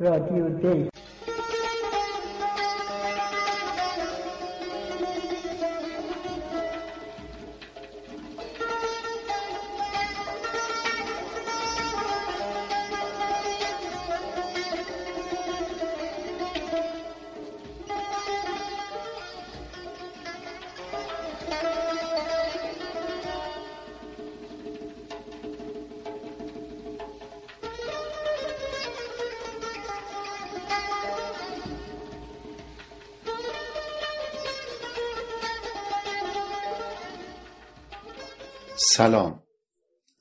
رادیو دی سلام.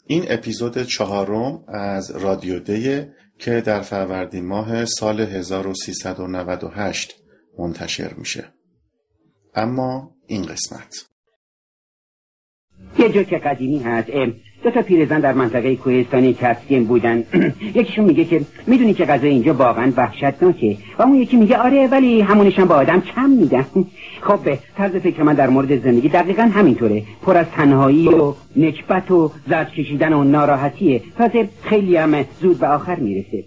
این اپیزود چهارم از رادیو دیه که در فروردین ماه سال 1398 منتشر میشه. اما این قسمت. یه جوک قدیمی هست دو تا پیرزن در منطقه کوهستانی کسکین بودن. یکیشون میگه که می‌دونی که غذا اینجا واقعا وحشتناکه. و اون یکی میگه آره ولی همونشم با آدم کم میدن. خب به طرز فکر من در مورد زندگی دقیقا همینطوره. پر از تنهایی و نکبت و زرد کشیدن و ناراحتیه تازه خیلی هم زود به آخر می‌رسه.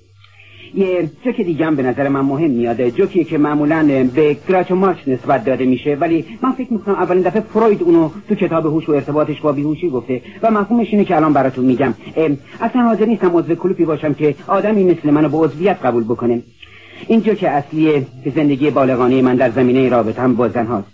یه جوک دیگه هم به نظر من مهم میاده جوکیه که معمولا به گراچ مارکس نسبت داده میشه ولی من فکر می‌کنم اولین دفعه فروید اونو تو کتاب هوش و ارتباطش با بیهوشی گفته و مفهومش اینه که الان براتون میگم. اصلا حاضر نیستم عضو کلوپی باشم که آدمی مثل منو به عضویت قبول بکنه. این جوک اصلی زندگی بالغانه من در زمینه رابطم با هاست.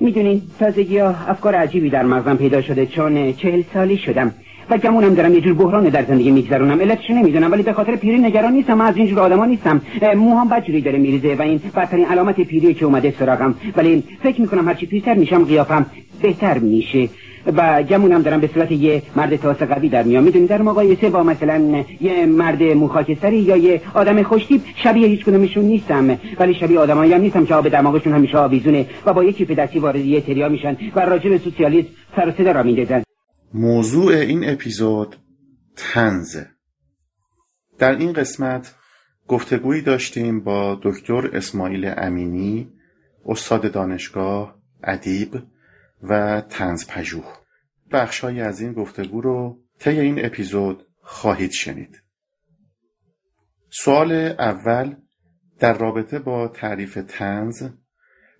می‌دونین تازگی ها افکار عجیبی در مغزم پیدا شده چون چهل سالی شدم. و گمونم دارم یه جور بحران در زندگی میگذرونم. علتش نمی‌دونم ولی به خاطر پیری نگران نیستم از اینجور آدما نیستم. موهام بدجوری داره میریزه و این بدترین علامت پیری که اومده سراغم. ولی فکر می‌کنم هرچی پیرتر میشم قیافم بهتر میشه. و گمونم دارم به صورت یه مرد تاسه قوی در میام. می‌دونی در مقایسه با مثلا یه مرد موخاکستری یا یه آدم خوشتیب شبیه هیچ کدومشون نیستم. ولی شبیه آدمایی هم نیستم که آب دماغشون همیشه آویزونه و با یکی پدستی وارد یه تریا میشن و راجع به سر و صدا را می‌دادن موضوع این اپیزود تنزه در این قسمت گفتگویی داشتیم با دکتر اسماعیل امینی استاد دانشگاه ادیب و تنز پژوه. بخشهایی از این گفتگو رو طی این اپیزود خواهید شنید. سوال اول در رابطه با تعریف تنز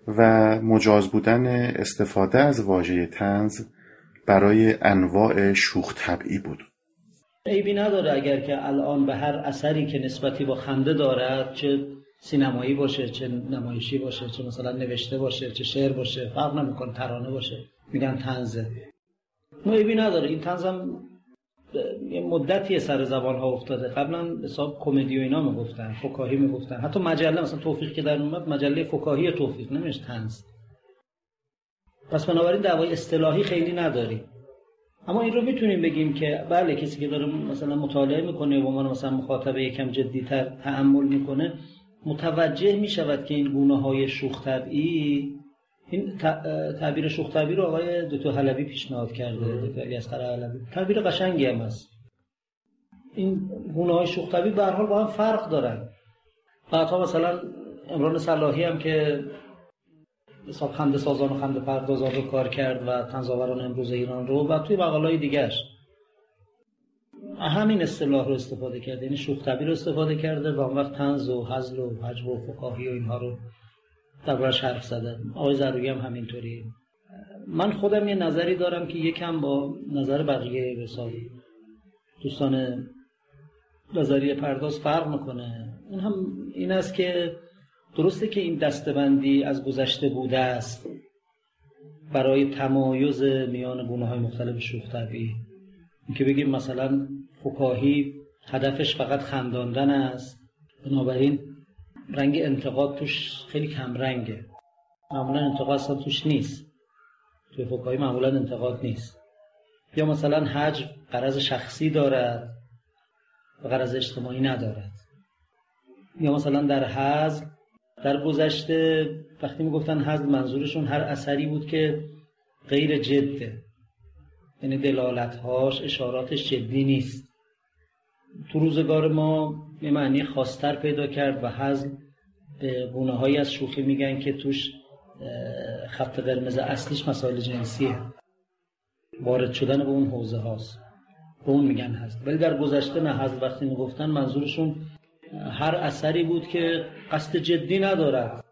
و مجاز بودن استفاده از واژه تنز برای انواع شوخ طبعی بود. عیبی نداره اگر که الان به هر اثری که نسبتی با خنده دارد چه سینمایی باشه چه نمایشی باشه چه مثلا نوشته باشه چه شعر باشه فرق نمی‌کنه ترانه باشه. میگن تنزه عیبی نداره. این تنزم یه مدتی سر زبان ها افتاده. قبلا حساب کمدی و اینا می‌گفتن فکاهی می‌گفتن. حتی مجله مثلا توفیق که در اومد مجله فکاهی توفیق نمیشه تنز پس بنابراین دعوای اصطلاحی خیلی نداریم. اما این رو می‌تونیم بگیم که بله کسی که داره مثلا مطالعه می‌کنه و من مثلا مخاطب یکم جدیتر تعمل می‌کنه متوجه می‌شود که این گونه های شوخ طبعی این تعبیر شوخ طبعی رو آقای دکتر حلبی پیشنهاد کرده. دکتر الیاس حلبی. تعبیر قشنگی هم است این گونه های شوخ طبعی به هر حال با هم فرق دارن. بعدها مثلا امران صلاحی هم که حساب خنده سازان و خنده پردازان رو کار کرد و تنظاوران امروز ایران رو و توی های دیگرش همین اصطلاح رو استفاده کرده یعنی شوخ رو استفاده کرده و اون وقت تنز و حزل و حجب و فقاهی و اینها رو دربارش حرف زده. آقای ضروری هم همینطوری من خودم یه نظری دارم که یکم با نظر بقیه حساب دوستان نظریه پرداز فرق می‌کنه. اون هم این است که درسته که این دستبندی از گذشته بوده است برای تمایز میان گونه های مختلف شوخ طبعی که بگیم مثلا فکاهی هدفش فقط خنداندن است بنابراین رنگ انتقاد توش خیلی کم رنگه معمولا انتقاد اصلا توش نیست. توی فکاهی معمولا انتقاد نیست. یا مثلا حج قرض شخصی دارد و قرض اجتماعی ندارد. یا مثلا در حزم در گذشته وقتی می‌گفتن حزم منظورشون هر اثری بود که غیر جده. یعنی دلالتهاش اشاراتش جدی نیست. تو روزگار ما یه معنی خاصتر پیدا کرد و حزم به گونه هایی از شوخی میگن که توش خط قرمز اصلیش مسائل جنسیه. وارد شدن به اون حوزه هاست به اون میگن هست ولی در گذشته نه حزم وقتی می‌گفتن منظورشون هر اثری بود که قصد جدی ندارد.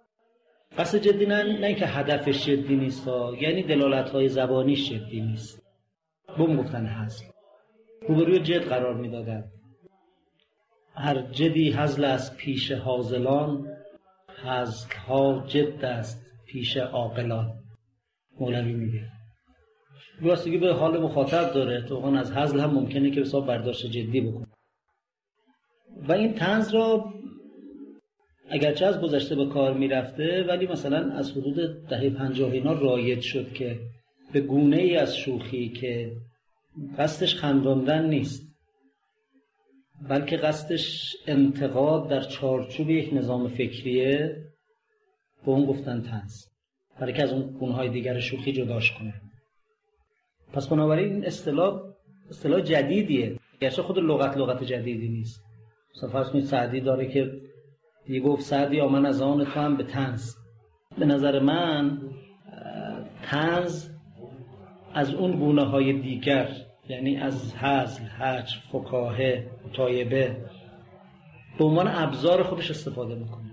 قصد جدی نه, نه که هدفش جدی نیست ها. یعنی دلالت های زبانیش جدی نیست. بوم گفتن هست. روبروی جد قرار می‌دادن هر جدی هزل از پیش حاضلان هزل ها جد است پیش عاقلان. مولوی میگه. راستگی به حال مخاطب داره تو از هزل هم ممکنه که حساب برداشت جدی بکنه. و این تنز را اگرچه از گذشته به کار می‌رفته ولی مثلا از حدود دهه پنجاه اینا رایج شد که به گونه ای از شوخی که قصدش خنداندن نیست. بلکه قصدش انتقاد در چارچوب یک نظام فکریه به اون گفتن تنز برای که از اون گونه های دیگر شوخی جداش کنه. پس بنابراین این اصطلاح اصطلاح جدیدیه. گرچه خود لغت لغت جدیدی نیست. مثلا سعدی داره که دیگه گفت سعدی من از آن تو هم به تنز به نظر من تنز از اون گونه های دیگر یعنی از حزل، حج، فکاهه، طایبه به عنوان ابزار خودش استفاده می‌کنه.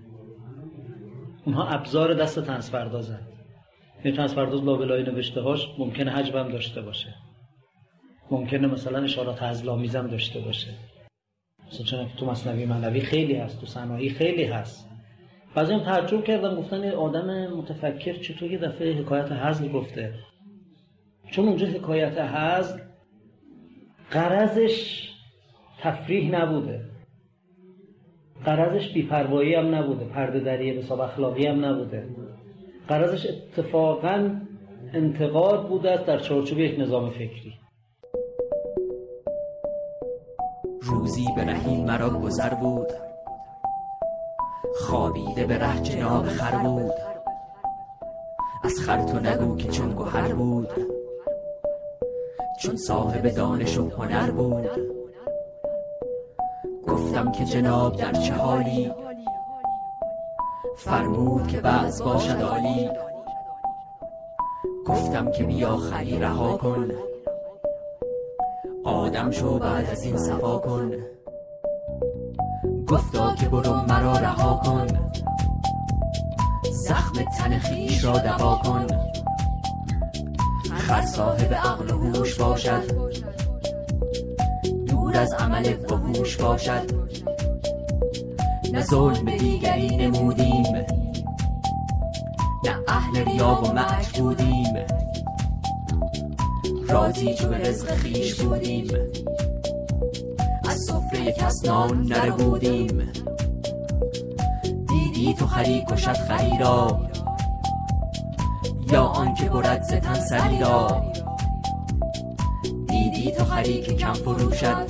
اونها ابزار دست تنز پردازن یعنی پرداز لابلای نوشته هاش ممکنه حجبم داشته باشه. ممکنه مثلا اشارات حزلامیزم داشته باشه. مثلا چون تو مصنوی معنوی خیلی هست تو صنایع خیلی هست. بعضی هم تعجب کردم گفتن آدم متفکر چطور یه دفعه حکایت حزل گفته. چون اونجا حکایت حزل قرضش تفریح نبوده. قرضش بیپروایی هم نبوده پرده دریه حساب اخلاقی هم نبوده. قرضش اتفاقا انتقاد بوده است در چارچوب یک نظام فکری. روزی به رحیل مرا گذر بود. خوابیده به ره جناب خر بود. از خر تو نگو که چون گوهر بود. چون صاحب دانش و هنر بود. گفتم که جناب در چه حالی؟ فرمود که بعض باشد عالی. گفتم که بیا خری رها کن. آدم شو بعد از این صفا کن. گفتا که برو مرا رها کن. زخم تن خیش را دوا کن. خر صاحب عقل و هوش باشد. دور از عمل وحوش باشد. نه ظلم دیگری نمودیم. نه اهل ریا و مکر بودیم. راضی چو رزق خیش بودیم. از سفره کس نان نره بودیم. دیدی تو خری کشد خری را. یا آنکه برد ز تن سری را. دیدی تو خری که کم فروشد.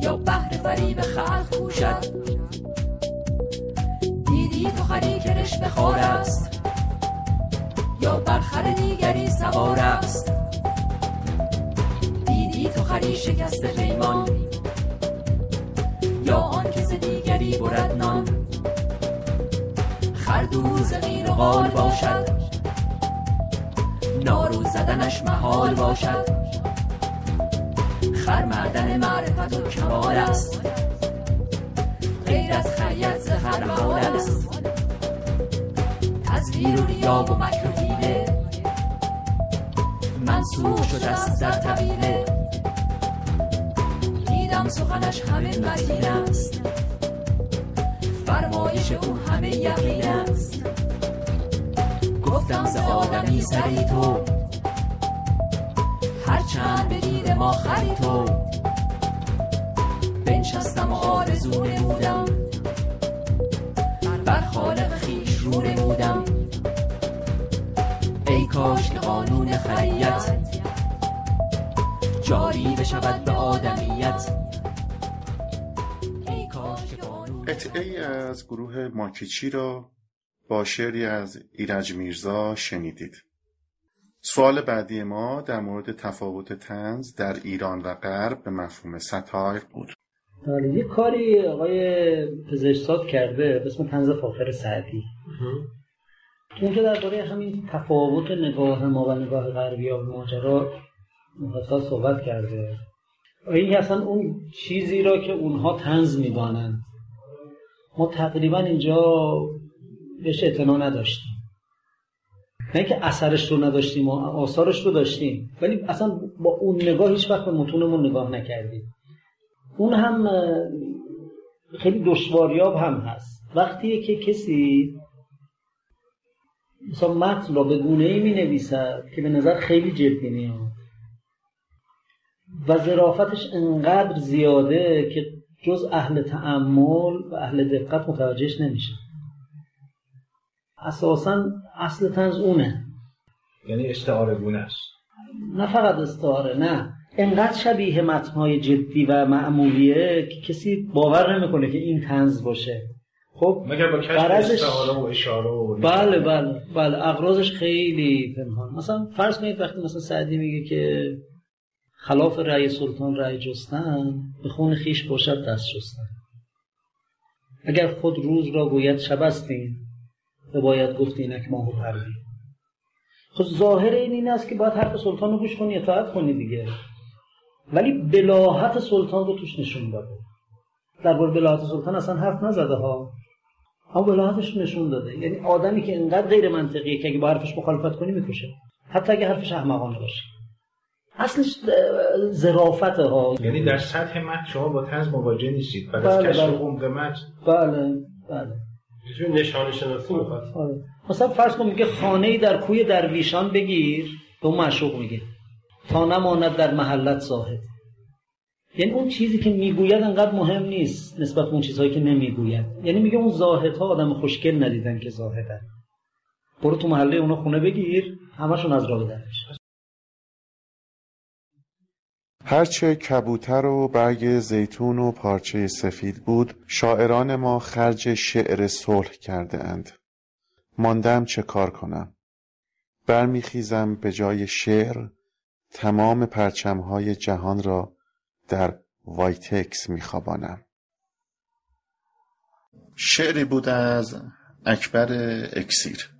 یا بهر فریب خلق کوشد دیدی تو خری که رشوه خور است. بر خر دیگری سوار است. دیدی تو خری شکست پیمان. یا آنکه ز دیگری برد نان خردوز غیر غال باشد. نارو زدنش محال باشد. خر معدن معرفت و کمال است. غیر از خریت زهر حال است. تزویر و ریا و مکر و حیله منصوب شده است در طویله دیدم سخنش همه متین است. فرمایش او همه یقین است. گفتم ز آدمی سری تو. هرچند به دید ما خری تو. بنشستم و آرزو نمودم خریت جاری بشود به آدمیت. قطعه از گروه ماکیچی را با شعری از ایرج میرزا شنیدید. سوال بعدی ما در مورد تفاوت تنز در ایران و غرب به مفهوم ستایر بود. بله یه کاری آقای پزشساد کرده به اسم تنز فاخر سعدی. اونجا درباره همین تفاوت نگاه ما و نگاه غربی ها به ماجرا مفصل صحبت کرده. این اصلا اون چیزی را که اونها تنز می‌دانند. ما تقریبا اینجا بهش اعتنا نداشتیم. نه که اثرش رو نداشتیم و آثارش رو داشتیم ولی اصلا با اون نگاه هیچ وقت به متونمون نگاه نکردیم. اون هم خیلی دشواریاب هم هست. وقتی که کسی مثلا متن را به گونه ای می نویسد که به نظر خیلی جدی میاد. و ظرافتش انقدر زیاده که جز اهل تعمل و اهل دقت متوجهش نمیشه. اساسا اصل تنز اونه. یعنی استعاره گونه است. نه فقط استعاره نه. انقدر شبیه متنهای جدی و معمولیه که کسی باور نمی‌کنه که این تنز باشه. خب مگر با کشف و اشاره و بله بله بله اغراضش خیلی پنهان. مثلا فرض کنید وقتی مثلا سعدی میگه که خلاف رأی سلطان رأی جستن به خون خیش باشد دست جستن. اگر خود روز را گوید شب استین به باید گفت اینک ماهو پروی خب ظاهر این این است که باید حرف سلطان رو گوش کنی اطاعت کنی دیگه. ولی بلاحت سلطان رو توش نشون داده. در بلاحت سلطان اصلا حرف نزده ها. اما بلاحتش نشون داده. یعنی آدمی که انقدر غیر منطقیه که اگه با حرفش مخالفت کنی می‌کشه. حتی اگه حرفش احمقانه باشه. اصلش ظرافت ها. یعنی در سطح متن شما با تنز مواجه نیستید. بعد از بله، کشف بله. عمق متن. بله بله. نشانه شناسی می‌خواد. آره. مثلا فرض کن میگه خانه در کوی درویشان بگیر. به اون معشوق میگه. تا نماند در محلت زاهد یعنی اون چیزی که می‌گوید انقدر مهم نیست نسبت به اون چیزهایی که نمی‌گوید. یعنی میگه اون زاهدها آدم خوشگل ندیدن که زاهدن برو تو محله اونا خونه بگیر همشون از راه درش هرچه کبوتر و برگ زیتون و پارچه سفید بود شاعران ما خرج شعر صلح کرده اند. ماندم چه کار کنم؟ برمیخیزم به جای شعر تمام پرچمهای جهان را در وایتکس میخوابانم. شعری بود از اکبر اکسیر.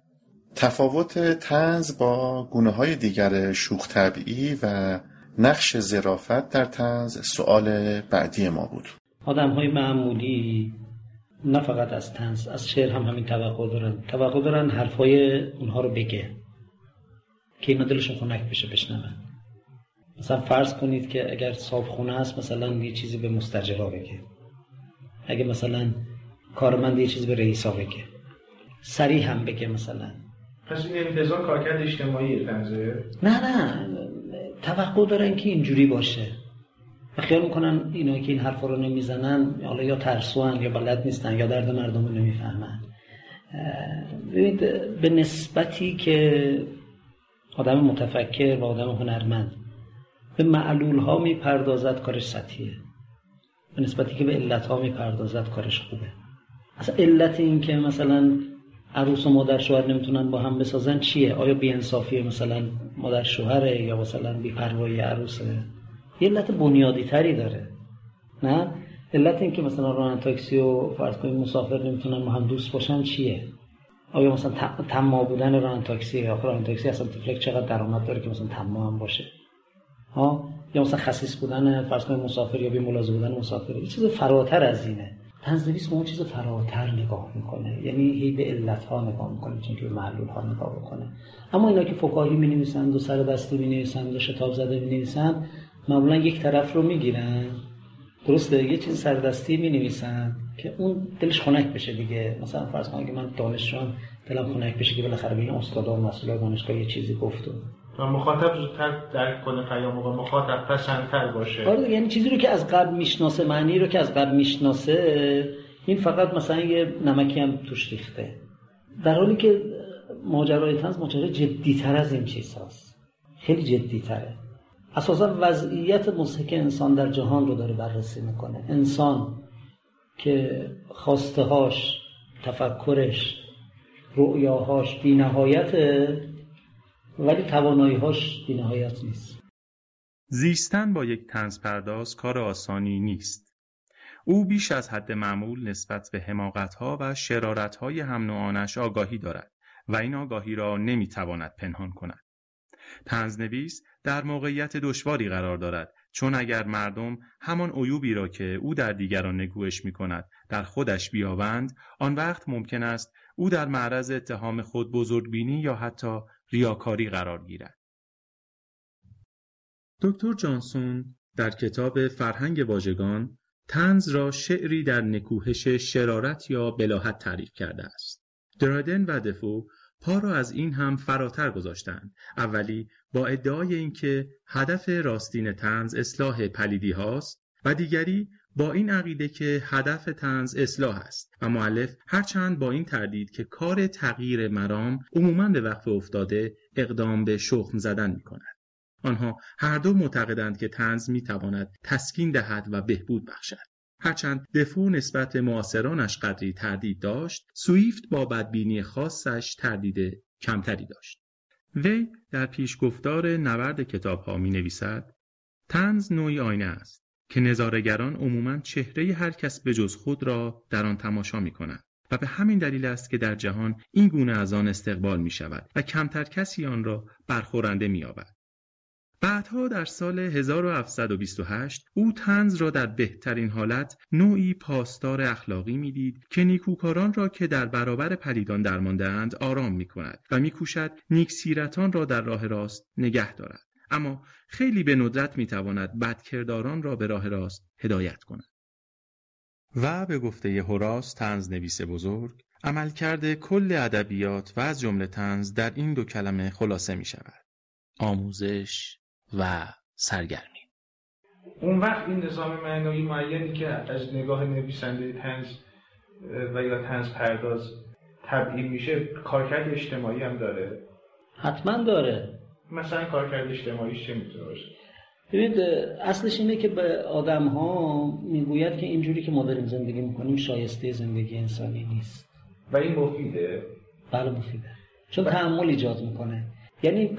تفاوت طنز با گونه های دیگر شوخ طبعی و نقش ظرافت در طنز سؤال بعدی ما بود. آدم های معمولی نه فقط از تنز از شعر هم همین توقع دارن. توقع دارن حرفای اونها رو بگه که اینا دلشون خنک بشه بشنون. مثلا فرض کنید که اگر صابخونه هست مثلا یه چیزی به مستجرا بگه. اگه مثلا کارمند یه چیزی به رئیسا بگه. سریع هم بگه مثلا. پس این انتظار کارکرد اجتماعی تنزه نه نه. توقع دارن که اینجوری باشه. و خیال می‌کنن اینا که این حرفا رو نمی‌زنن حالا یا ترسوان یا بلد نیستن یا درد مردم رو نمی‌فهمن. ببینید به نسبتی که آدم متفکر و آدم هنرمند به معلول ها می‌پردازد کارش سطحیه. به نسبتی که به علت ها می‌پردازد کارش خوبه. اصلا علت این که مثلا عروس و مادر شوهر نمی‌تونن با هم بسازن چیه؟ آیا بیانصافی مثلا مادر شوهره یا مثلا بیپروایی عروسه؟ یه علت بنیادی تری داره. نه؟ علت این که مثلا راننده تاکسی و فرض کنید مسافر نمی‌تونن با هم دوست باشن چیه؟ آیا مثلا تما بودن راننده تاکسی یا راننده تاکسی اصلا تفلک چقدر درآمد داره که مثلا تما هم باشه؟ ها؟ یا مثلا خصیص بودن فرض کنید مسافر یا بی بودن مسافر. یه چیز فراتر از اینه. تنزنویس به اون چیز فراتر نگاه می‌کنه. یعنی هی به علت ها نگاه می‌کنه چون که معلول ها نگاه بکنه. اما اینا که فکاهی می نویسند و سر دستی می نویسند و شتاب زده می نویسند معمولا یک طرف رو می‌گیرن. درسته؟ یه چیز سردستی می نویسن که اون دلش خنک بشه دیگه. مثلا فرض کن من دانشجوام دلم خنک بشه که بالاخره این استادا و مسئول دانشگاه یه چیزی گفت و مخاطب زودتر درک کنه پیام و مخاطب پسندتر باشه. آره یعنی چیزی رو که از قبل می‌شناسه معنی رو که از قبل می‌شناسه این فقط مثلا یه نمکی هم توش ریخته. در حالی که ماجرای تنز ماجرای جدیتر از این چیز هست خیلی جدیتره. اساسا وضعیت مضحک انسان در جهان رو داره بررسی می‌کنه. انسان که خواسته هاش تفکرش رؤیاهاش بینهایته ولی توانایی‌هاش بی‌نهایت نیست. زیستن با یک تنز پرداز کار آسانی نیست. او بیش از حد معمول نسبت به حماقت‌ها و شرارت‌های هم نوعانش آگاهی دارد و این آگاهی را نمی‌تواند پنهان کند. تنزنویس در موقعیت دشواری قرار دارد چون اگر مردم همان عیوبی را که او در دیگران نگوش می کند در خودش بیابند آن وقت ممکن است او در معرض اتهام خود بزرگبینی یا حتی ریاکاری قرار گیرد. دکتر جانسون در کتاب فرهنگ واژگان تنز را شعری در نکوهش شرارت یا بلاحت تعریف کرده است. درادن و دفو پا را از این هم فراتر گذاشتند اولی با ادعای اینکه هدف راستین تنز اصلاح پلیدی هاست و دیگری با این عقیده که هدف تنز اصلاح است و معلف هرچند با این تردید که کار تغییر مرام عموما به وقف افتاده اقدام به شخم زدن می کند. آنها هر دو معتقدند که تنز می تواند تسکین دهد و بهبود بخشد. هرچند دفو نسبت معاصرانش قدری تردید داشت، سویفت با بدبینی خاصش تردید کمتری داشت. وی در پیشگفتار نورد کتاب ها می نویسد تنز نوعی آینه است که نظارگران عموما چهره هر کس به جز خود را در آن تماشا می کنند و به همین دلیل است که در جهان این گونه از آن استقبال می شود و کمتر کسی آن را برخورنده می یابد. بعدها در سال 1728 او تنز را در بهترین حالت نوعی پاسدار اخلاقی می‌دید که نیکوکاران را که در برابر پلیدان درماندهاند آرام می کند و میکوشد نیکسیرتان را در راه راست نگه دارد اما خیلی به ندرت می‌تواند بدکرداران را به راه راست هدایت کند. و به گفته هوراس تنز نویس بزرگ عملکرد کل ادبیات و از جمله تنز در این دو کلمه خلاصه می شود آموزش و سرگرمی. اون وقت این نظام معنایی معینی که از نگاه نویسنده تنز و یا تنز پرداز تبیین میشه کارکرد اجتماعی هم داره. حتما داره. مثلا کارکرد اجتماعیش چه می‌تونه باشه؟ ببینید اصلش اینه که به آدم ها می‌گوید که اینجوری که ما داریم زندگی می‌کنیم شایسته زندگی انسانی نیست. و این مفیده؟ بله مفیده. چون تحمل ایجاد می‌کنه. یعنی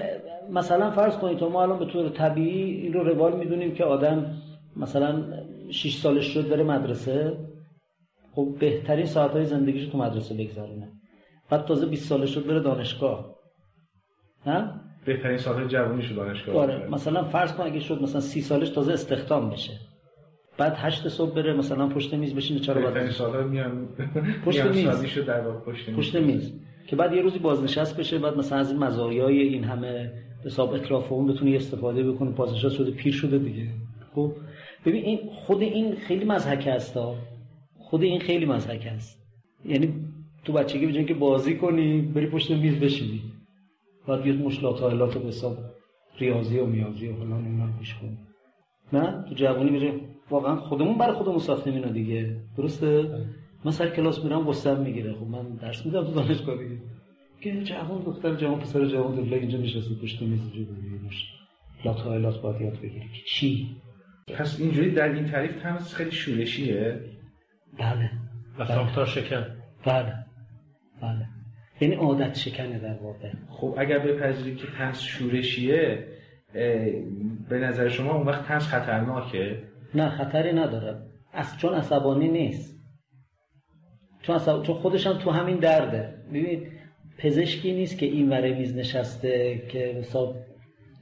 مثلا فرض کنید ما الان به طور طبیعی این رو روال می‌دونیم که آدم مثلا 6 سالش شد بره مدرسه. خب بهترین ساعتهای زندگیش تو مدرسه بگذرونه. بعد تازه 20 سالش شد بره دانشگاه. ها؟ بهترین ساعت جوونیش دانشگاه آره مثلا فرض کن اگه شد مثلا 30 سالش تازه استخدام بشه. بعد هشت صبح بره مثلا پشت میز بشینه چرا بعد بهترین ساعت میان پشت میز. در واقع پشت میز پشت میز. که بعد یه روزی بازنشست بشه بعد مثلا از این مزایای این همه حساب اطراف اون بتونه استفاده بکنه. بازنشست شده پیر شده دیگه. خب؟ ببین این خود این خیلی مزهک است خود این خیلی مزهک است یعنی تو بچگی به که بازی کنی بری پشت میز بشینی. بعد بیاد مشلات حالات و حساب ریاضی و میازی و فلان اینا پیش کنی نه؟ تو جوانی بره واقعا خودمون برای خودمون ساختیم اینا دیگه. درسته؟ من سر کلاس میرم غصه می‌گیره. خب من درس میدم تو دانشگاه دیگه. که جوان دختر جوان پسر جوان دلله اینجا نشسته پشت میز اینجا بگیریمش لات هایلات باید یاد بگیری. چی؟ پس اینجوری در این تعریف تنس خیلی شورشیه بله. و ساختار شکن. بله. بله. یعنی عادت شکنه در واقع. خب اگر بپذیریم که تنس شورشیه به نظر شما اون وقت تنس خطرناکه؟ نه خطری نداره. از چون عصبانی نیست. چون, چون خودش هم تو همین درده. ببینید پزشکی نیست که این وره میز نشسته که حساب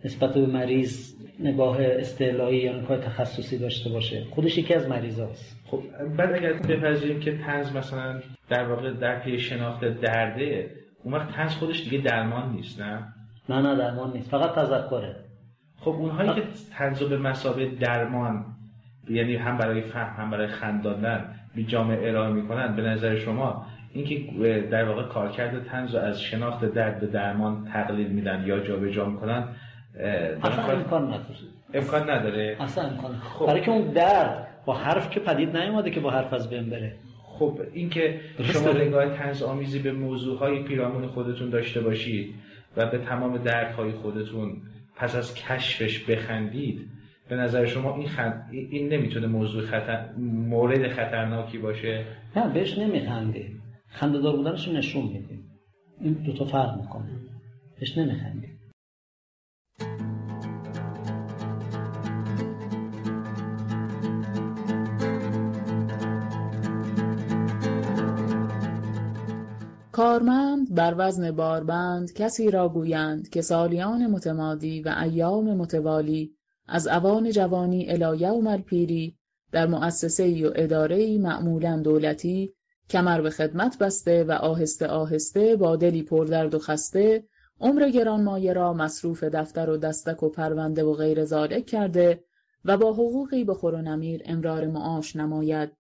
نسبت به مریض نگاه استعلایی یا نگاه تخصصی داشته باشه. خودش یکی از مریض هاست خب بعد اگر بپذیریم که تنز مثلا در واقع در پی شناخت درده اون وقت تنز خودش دیگه درمان نیست نه؟ نه نه درمان نیست فقط تذکره. خب اونهایی که تنز به مسابه درمان یعنی هم برای فهم هم برای خنداندن بی جامعه ارائه می‌کنن به نظر شما اینکه در واقع کارکرد تنز رو از شناخت درد به درمان تقلیل میدن یا جابجا جا می‌کنن اصلا امکان نداره. امکان نداره. اصلا امکان. خب. برای که اون درد با حرف که پدید نیومده که با حرف از بین بره. خب اینکه شما نگاه تنز آمیزی به موضوع های پیرامون خودتون داشته باشید و به تمام دردهای خودتون پس از کشفش بخندید به نظر شما این خند... این نمی‌تونه موضوع خطر... مورد خطرناکی باشه؟ نه بهش نمیخندیم خنده دار بودنش نشون میدیم این دو تا فرق می‌کنه. بهش نمیخندیم کارمند بر وزن باربند کسی را گویند که سالیان متمادی و ایام متوالی از اوان جوانی الی یوم الپیری در مؤسسه و اداره معمولا دولتی کمر به خدمت بسته و آهسته آهسته با دلی پردرد و خسته عمر گرانمایه را مصروف دفتر و دستک و پرونده و غیر ذالک کرده و با حقوقی به خور و نمیر امرار معاش نماید.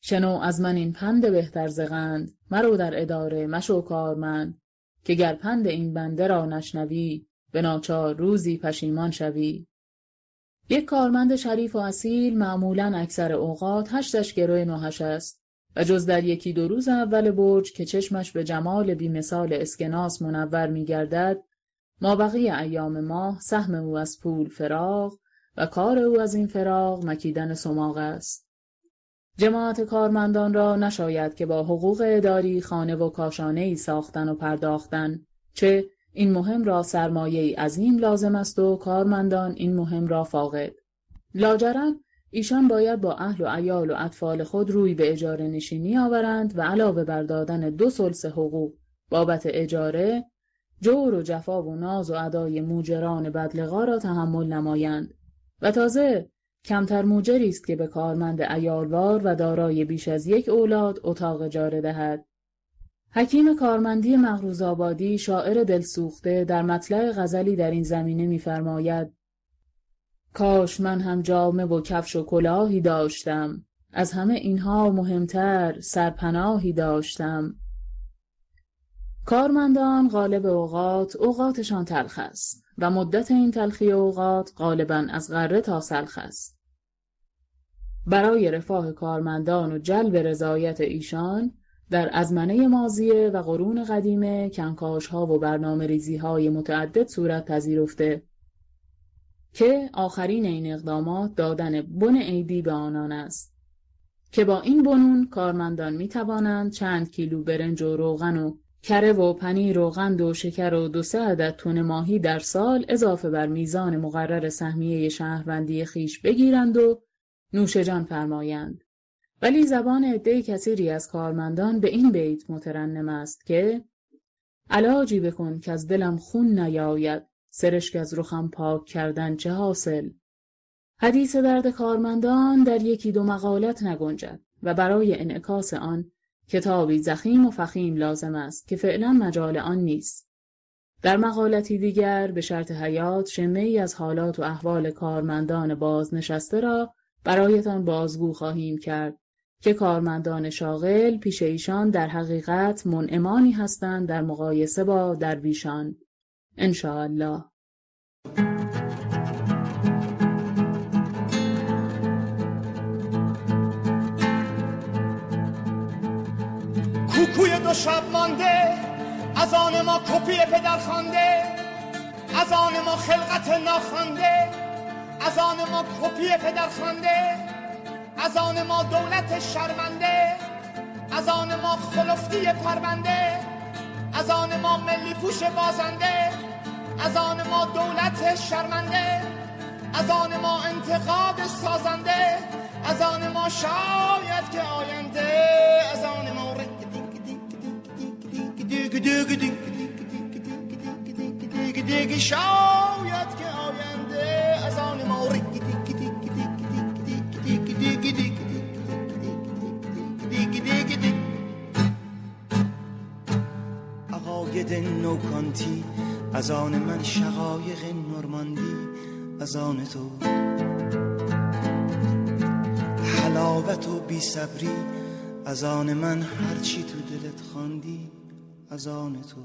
شنو از من این پند بهتر زغند مرو در اداره مشو کارمند که گر پند این بنده را نشنوی به ناچار روزی پشیمان شوی. یک کارمند شریف و اصیل معمولا اکثر اوقات هشتش گروه نوهش است و جز در یکی دو روز اول برج که چشمش به جمال بیمثال اسکناس منور می گردد ما بقیه ایام ماه سهم او از پول فراغ و کار او از این فراغ مکیدن سماق است. جماعت کارمندان را نشاید که با حقوق اداری خانه و کاشانه ای ساختن و پرداختن. چه این مهم را سرمایه عظیم لازم است و کارمندان این مهم را فاقد. لاجرم ایشان باید با اهل و عیال و اطفال خود روی به اجاره نشینی آورند و علاوه بر دادن دو سلس حقوق بابت اجاره جور و جفا و ناز و ادای موجران بدلقا را تحمل نمایند. و تازه کمتر موجری است که به کارمند ایالوار و دارای بیش از یک اولاد اتاق اجاره دهد. حکیم کارمندی مغروز آبادی شاعر دلسوخته در مطلع غزلی در این زمینه می‌فرماید کاش من هم جامه و کفش و کلاهی داشتم از همه اینها مهمتر سرپناهی داشتم. کارمندان غالب اوقات اوقاتشان تلخ است. و مدت این تلخی اوقات غالبا از غره تا سلخ است. برای رفاه کارمندان و جلب رضایت ایشان در ازمنه ماضیه و قرون قدیمه کنکاشها و برنامه ریزی های متعدد صورت پذیرفته که آخرین این اقدامات دادن بن عیدی به آنان است که با این بنون کارمندان می توانند چند کیلو برنج و روغن و کره و پنیر و قند و شکر و دو سه عدد تن ماهی در سال اضافه بر میزان مقرر سهمیه شهروندی خیش بگیرند و نوش جان فرمایند. ولی زبان عده کثیری از کارمندان به این بیت مترنم است که علاجی بکن که از دلم خون نیاید سرشک از رخم پاک کردن چه حاصل؟ حدیث درد کارمندان در یکی دو مقالت نگنجد و برای انعکاس آن کتابی زخیم و فخیم لازم است که فعلا مجال آن نیست. در مقالتی دیگر به شرط حیات شمه ای از حالات و احوال کارمندان بازنشسته را برایتان بازگو خواهیم کرد که کارمندان شاغل پیش ایشان در حقیقت منعمانی هستند در مقایسه با درویشان. الله کوکوی دو شب مانده از آن ما کپی پدر خانده از آن ما خلقت ناخوانده از آن ما کپی پدر خانده از آن ما دولت شرمنده از آن ما خلفتی پرونده از آن ما ملی پوش بازنده از آن ما دولت شرمنده از آن ما انتقاد سازنده از آن ما شاید که آینده از آن ما شاید که آینده از آن ما عقاید نوکانتی از آن من شقایق نورماندی از آن تو. حلاوت و بی صبری از آن من هرچی تو دلت خواندی. از آن تو.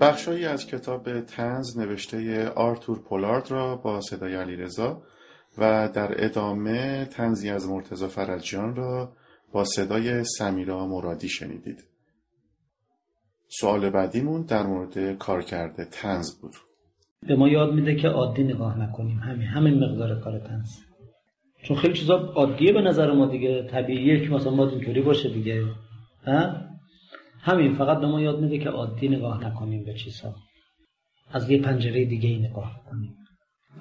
بخشایی از کتاب تنز نوشته آرتور پولارد را با صدای علیرضا و در ادامه تنزی از مرتزا فرجیان را با صدای سمیرا مرادی شنیدید. سوال بعدیمون در مورد کارکرد تنز بود. به ما یاد میده که عادی نگاه نکنیم. همین همین مقدار کار تنز چون خیلی چیزا عادیه به نظر ما دیگه. طبیعیه که مثلا ما اینطوری باشه دیگه. ها؟ همین فقط به ما یاد میده که عادی نگاه نکنیم به چیزها. از یه پنجره دیگه ای نگاه کنیم.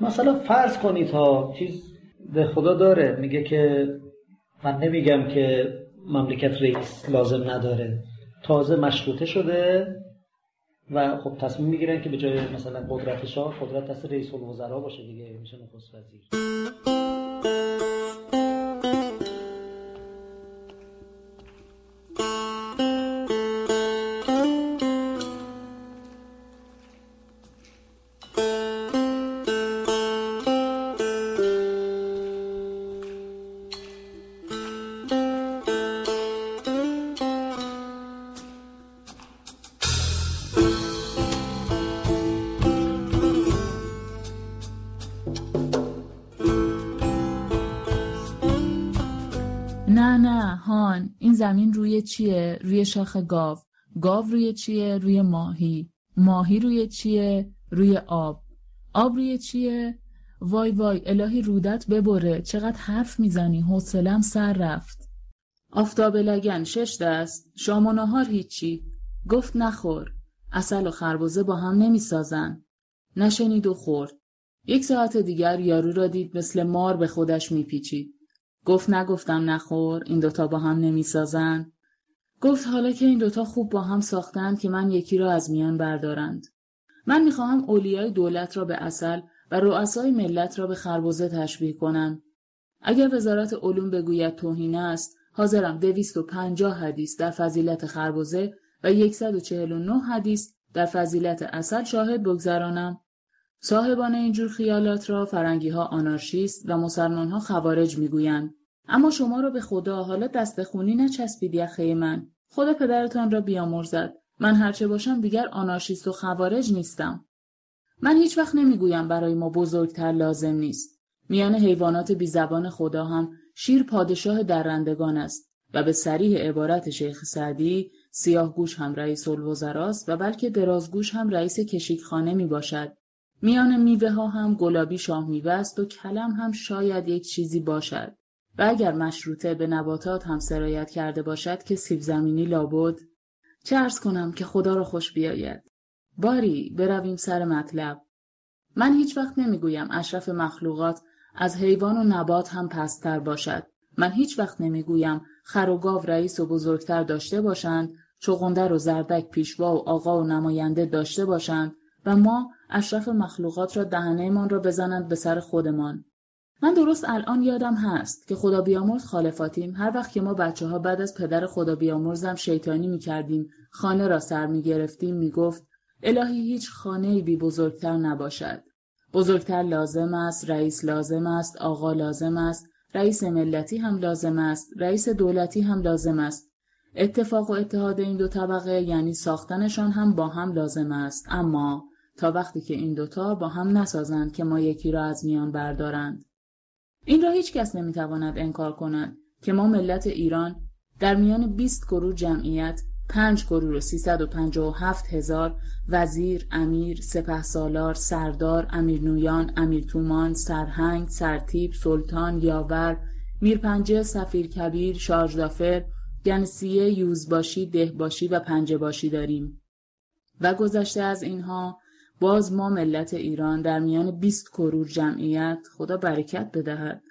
مثلا فرض کنید ها چیز به خدا داره میگه که من نمیگم که مملکت رئیس لازم نداره. تازه مشروطه شده و خب تصمیم می‌گیرن که به جای مثلا قدرت شاه قدرت دست رئیس الوزرا باشه دیگه میشه نخست وزیر. چیه؟ روی شاخ گاو. گاو روی چیه؟ روی ماهی. ماهی روی چیه؟ روی آب. آب روی چیه؟ وای وای الهی رودت ببره. چقدر حرف می‌زنی؟ حوصلم سر رفت. آفتاب لگن شش دست. شام و نهار هیچی. گفت نخور. اصل و خربزه با هم نمی‌سازن. نشنید و خورد. یک ساعت دیگر یارو را دید مثل مار به خودش میپیچید. گفت نگفتم نخور این دوتا با هم نمی‌سازند گفت حالا که این دوتا خوب با هم ساختند که من یکی را از میان بردارند. من می‌خواهم اولیای دولت را به اصل و رؤسای ملت را به خربزه تشبیه کنم. اگر وزارت علوم بگوید توهین است حاضرم دویست و پنجاه حدیث در فضیلت خربزه و یکصد و چهل و نه حدیث در فضیلت اصل شاهد بگذرانم. صاحبان اینجور خیالات را فرنگی ها آنارشیست و مسلمان ها خوارج می‌گویند. اما شما را به خدا حالا دست خونی نچسبید یخه من خدا پدرتان را بیامرزد من هرچه باشم دیگر آنارشیست و خوارج نیستم من هیچ وقت نمی‌گویم برای ما بزرگتر لازم نیست میان حیوانات بی زبان خدا هم شیر پادشاه درندگان است و به سریح عبارت شیخ سعدی سیاه گوش هم رئیس الوزراست و بلکه درازگوش هم رئیس کشیکخانه می باشد. میان میوه ها هم گلابی شاه میوه است و کلم هم شاید یک چیزی باشد. و اگر مشروطه به نباتات هم سرایت کرده باشد که سیب زمینی لابد چه ارز کنم که خدا را خوش بیاید. باری برویم سر مطلب. من هیچ وقت نمی‌گویم اشرف مخلوقات از حیوان و نبات هم پستر باشد. من هیچ وقت نمی‌گویم خر و گاو رئیس و بزرگتر داشته باشند چغندر و زردک پیشوا و آقا و نماینده داشته باشند و ما اشرف مخلوقات را دهنهمان را بزنند به سر خودمان. من درست الان یادم هست که خدا بیامرز خالفاتیم هر وقت که ما بچه ها بعد از پدر خدا بیامرزم شیطانی می کردیم خانه را سر می گرفتیم می گفت الهی هیچ خانه بی بزرگتر نباشد. بزرگتر لازم است، رئیس لازم است، آقا لازم است، رئیس ملتی هم لازم است، رئیس دولتی هم لازم است. اتفاق و اتحاد این دو طبقه یعنی ساختنشان هم با هم لازم است اما تا وقتی که این دوتا با هم نسازند که ما یکی را از میان بردارند این را هیچ کس نمی‌تواند انکار کند که ما ملت ایران در میان 20 گروه جمعیت 5 گروه و 357 هزار وزیر، امیر، سپه سالار، سردار، امیر تومان، سرهنگ، سرتیب، سلطان، یاور، میرپنجه، سفیر کبیر، شارژدافر، گنسیه، یوزباشی، دهباشی و پنجهباشی داریم. و گذشته از اینها باز ما ملت ایران در میان 20 کرور جمعیت خدا برکت بدهد.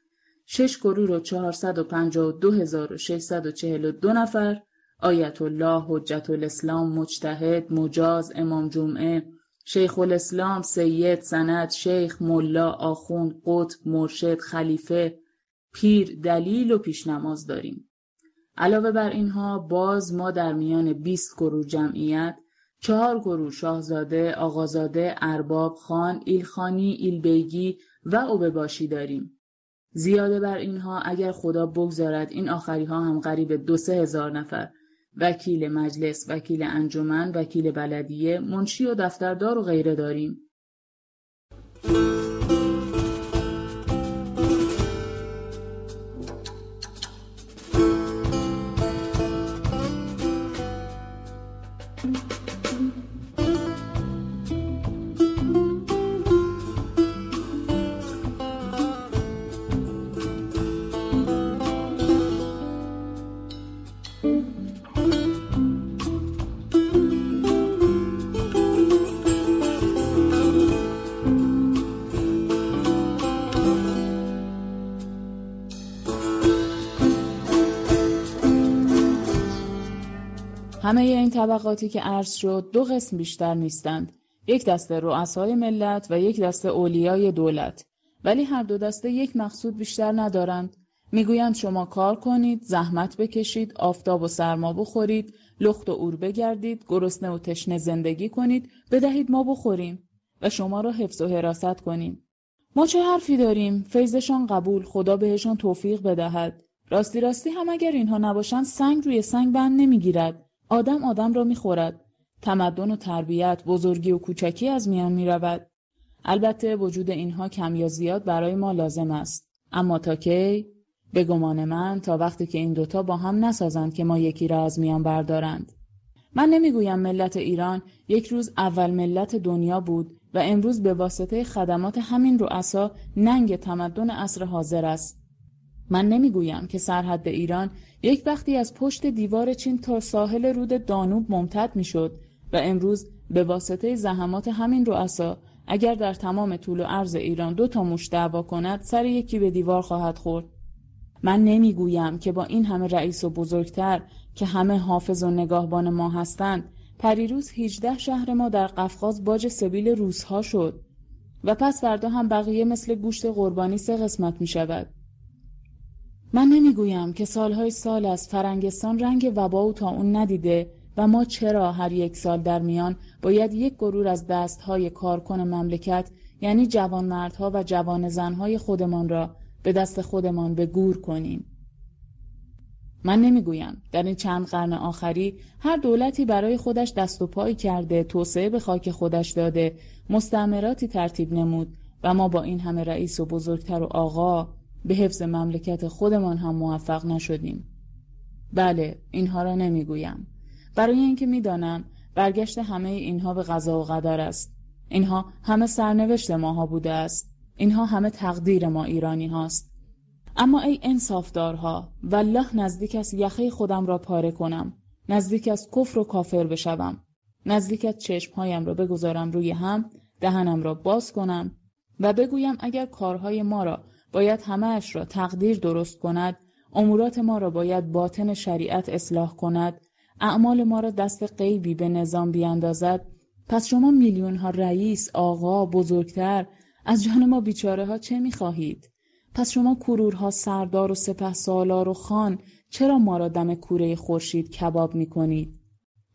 6 کرور و 452642 نفر آیت الله حجت الاسلام مجتهد مجاز امام جمعه شیخ الاسلام سید سند شیخ ملا آخوند قطب مرشد خلیفه پیر دلیل و پیشنماز داریم. علاوه بر اینها باز ما در میان 20 کرور جمعیت چهار گروه شاهزاده، آقازاده، ارباب، خان، ایلخانی، ایلبیگی و اوبهباشی داریم. زیاده بر اینها اگر خدا بگذارد این آخری ها هم قریب دو سه هزار نفر وکیل مجلس، وکیل انجمن، وکیل بلدیه، منشی و دفتردار و غیره داریم. همه این طبقاتی که عرض شد دو قسم بیشتر نیستند. یک دسته رؤسای ملت و یک دسته اولیای دولت. ولی هر دو دسته یک مقصود بیشتر ندارند. می‌گویند شما کار کنید، زحمت بکشید، آفتاب و سرما بخورید، لخت و اور بگردید، گرسنه و تشنه زندگی کنید، بدهید ما بخوریم و شما را حفظ و حراست کنیم. ما چه حرفی داریم؟ فیضشان قبول، خدا بهشان توفیق بدهد. راستی راستی هم اگر اینها نباشند سنگ روی سنگ بند نمی‌گیرد. آدم آدم را می‌خورد. تمدن و تربیت، بزرگی و کوچکی از میان می‌رود. البته وجود اینها کم یا زیاد برای ما لازم است. اما تا کی؟ به گمان من تا وقتی که این دوتا با هم نسازند که ما یکی را از میان بردارند. من نمی‌گویم ملت ایران یک روز اول ملت دنیا بود و امروز به واسطه خدمات همین رؤسا ننگ تمدن عصر حاضر است. من نمی‌گویم که سرحد ایران یک وقتی از پشت دیوار چین تا ساحل رود دانوب ممتد می‌شد و امروز به واسطه زحمات همین رؤسا اگر در تمام طول و عرض ایران دو تا موش دعوا کند سر یکی به دیوار خواهد خورد من نمی‌گویم که با این همه رئیس و بزرگتر که همه حافظ و نگاهبان ما هستند پریروز 18 شهر ما در قفقاز باج سبیل روسها شد و پس فردا هم بقیه مثل گوشت قربانی سه قسمت می شود. من نمی‌گویم که سالهای سال از فرنگستان رنگ وبا و تا اون ندیده و ما چرا هر یک سال در میان باید یک گرور از دستهای کارکن مملکت یعنی جوانمردها و جوان زنهای خودمان را به دست خودمان به گور کنیم. من نمی‌گویم در این چند قرن آخری هر دولتی برای خودش دست و پایی کرده توسعه به خاک خودش داده مستعمراتی ترتیب نمود و ما با این همه رئیس و بزرگتر و آقا به حفظ مملکت خودمان هم موفق نشدیم. بله اینها را نمی‌گویم. برای اینکه می‌دانم برگشت همه اینها به قضا و قدر است. اینها همه سرنوشت ماها بوده است. اینها همه تقدیر ما ایرانی هاست. اما ای انصافدارها والله نزدیک است یخه خودم را پاره کنم. نزدیک است کفر و کافر بشوم. نزدیک است چشمهایم را بگذارم روی هم دهنم را باز کنم و بگویم اگر کارهای ما را باید همهاش را تقدیر درست کند امورات ما را باید باطن شریعت اصلاح کند اعمال ما را دست غیبی به نظام بیاندازد پس شما میلیون ها رئیس آقا بزرگتر از جان ما بیچاره ها چه می‌خواهید پس شما کرورها سردار و سپه سالار و خان چرا ما را دم کوره خورشید کباب می کنید؟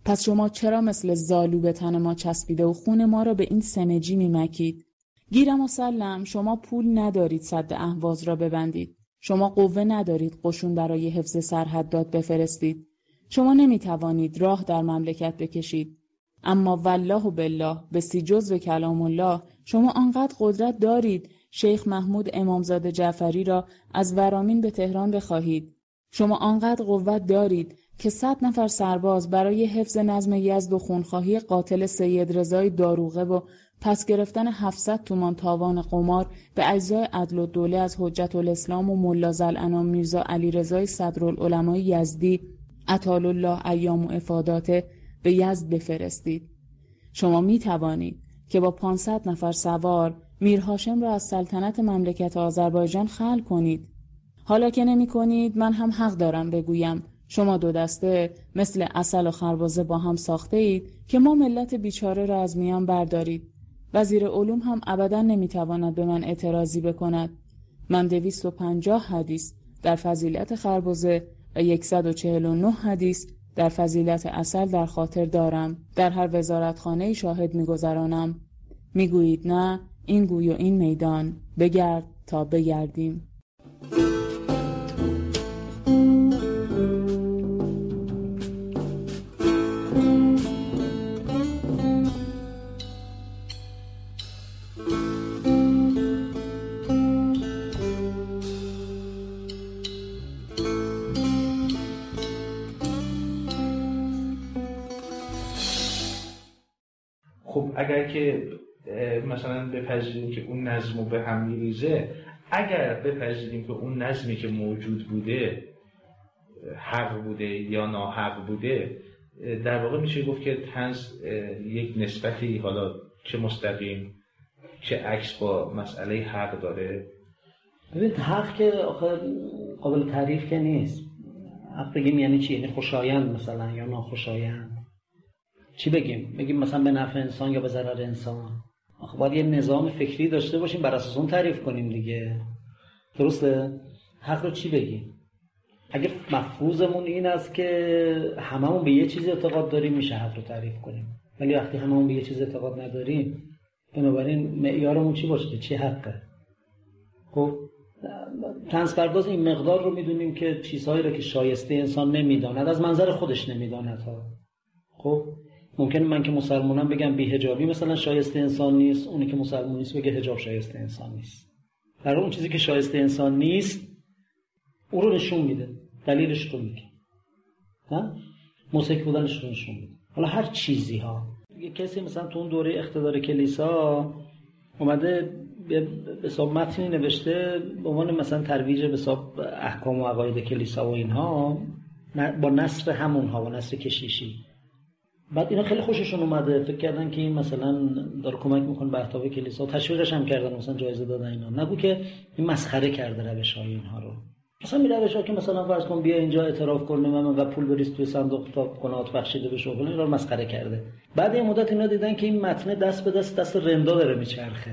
پس شما چرا مثل زالو به تن ما چسبیده و خون ما را به این سمجی می مکید؟ گیرم و سلم شما پول ندارید صد اهواز را ببندید. شما قوه ندارید قشون برای حفظ سرحدات بفرستید. شما نمی توانید راه در مملکت بکشید. اما والله و بالله به سی جز کلام الله شما آنقدر قدرت دارید شیخ محمود امامزاده جعفری را از ورامین به تهران بخواهید. شما آنقدر قوت دارید که صد نفر سرباز برای حفظ نظم یزد و خونخواهی قاتل سید رضای داروغه و پس گرفتن 700 تومان تاوان قمار به اجزای عدل و دوله از حجت الاسلام و ملا زلعنا میرزا علی رضای صدرالعلمای یزدی اطال الله ایام و افادات به یزد بفرستید. شما می توانید که با 500 نفر سوار میر هاشم را از سلطنت مملکت آذربایجان خل کنید. حالا که نمی کنید من هم حق دارم بگویم شما دو دسته مثل اصل و خربازه با هم ساخته اید که ما ملت بیچاره را از میان بردارید. وزیر علوم هم ابدا نمی‌تواند به من اعتراضی بکند. من دویست و پنجاه حدیث در فضیلت خربازه و یکصد و چهل و نه حدیث در فضیلت اصل در خاطر دارم. در هر وزارتخانه شاهد میگذرانم. می‌گویید نه این گوی و این میدان بگرد تا بگردیم که مثلا بپذیریم که اون نظم رو به هم میریزه اگر بپذیریم که اون نظمی که موجود بوده حق بوده یا ناحق بوده در واقع میشه گفت که تنز یک نسبتی حالا چه مستقیم چه عکس با مسئله حق داره. ببینید حق که آخه قابل تعریف که نیست. حق بگیم یعنی چی؟ یعنی خوشایند مثلا یا ناخوشایند. چی بگیم؟ بگیم مثلا به نفع انسان یا به ضرر انسان. آخه باید یه نظام فکری داشته باشیم بر اساس اون تعریف کنیم دیگه. درسته؟ حق رو چی بگیم؟ اگه مفروضمون این است که هممون به یه چیز اعتقاد داریم میشه حق رو تعریف کنیم. ولی وقتی هممون به یه چیز اعتقاد نداریم بنابراین معیارمون چی باشه؟ چی حقه؟ خب تنز پرداز این مقدار رو می‌دونیم که چیزهایی رو که شایسته انسان نمی‌داند از منظر خودش نمی‌داند ها. خب ممکن من که مسلمانم بگم بی هجابی مثلا شایسته انسان نیست اونی که مسلمان نیست بگه هجاب شایسته انسان نیست. در اون چیزی که شایسته انسان نیست او رو نشون میده دلیلش رو میگه. موسیقی بودنش رو نشون میده. حالا هر چیزی ها. یه کسی مثلا تو اون دوره اقتدار کلیسا اومده به حساب متنی نوشته به عنوان مثلا ترویج به حساب احکام و عقاید کلیسا و اینها با نصر همونها با نصر کشیشی. بعد اینا خیلی خوششون اومده. فکر کردن که این مثلا داره کمک می‌کنه به اهداف کلیسا. تشویقش هم کردن مثلا جایزه دادن اینا. نگو که این مسخره کرده روش های اینها رو. مثلا می روش که مثلا فرض کن بیا اینجا اعتراف کنه من و پول بریز توی صندوق تا قناعت بخشیده بشه و اینا رو مسخره کرده. بعد یه مدت اینا دیدن که این متن دست به دست دست رندا داره میچرخه.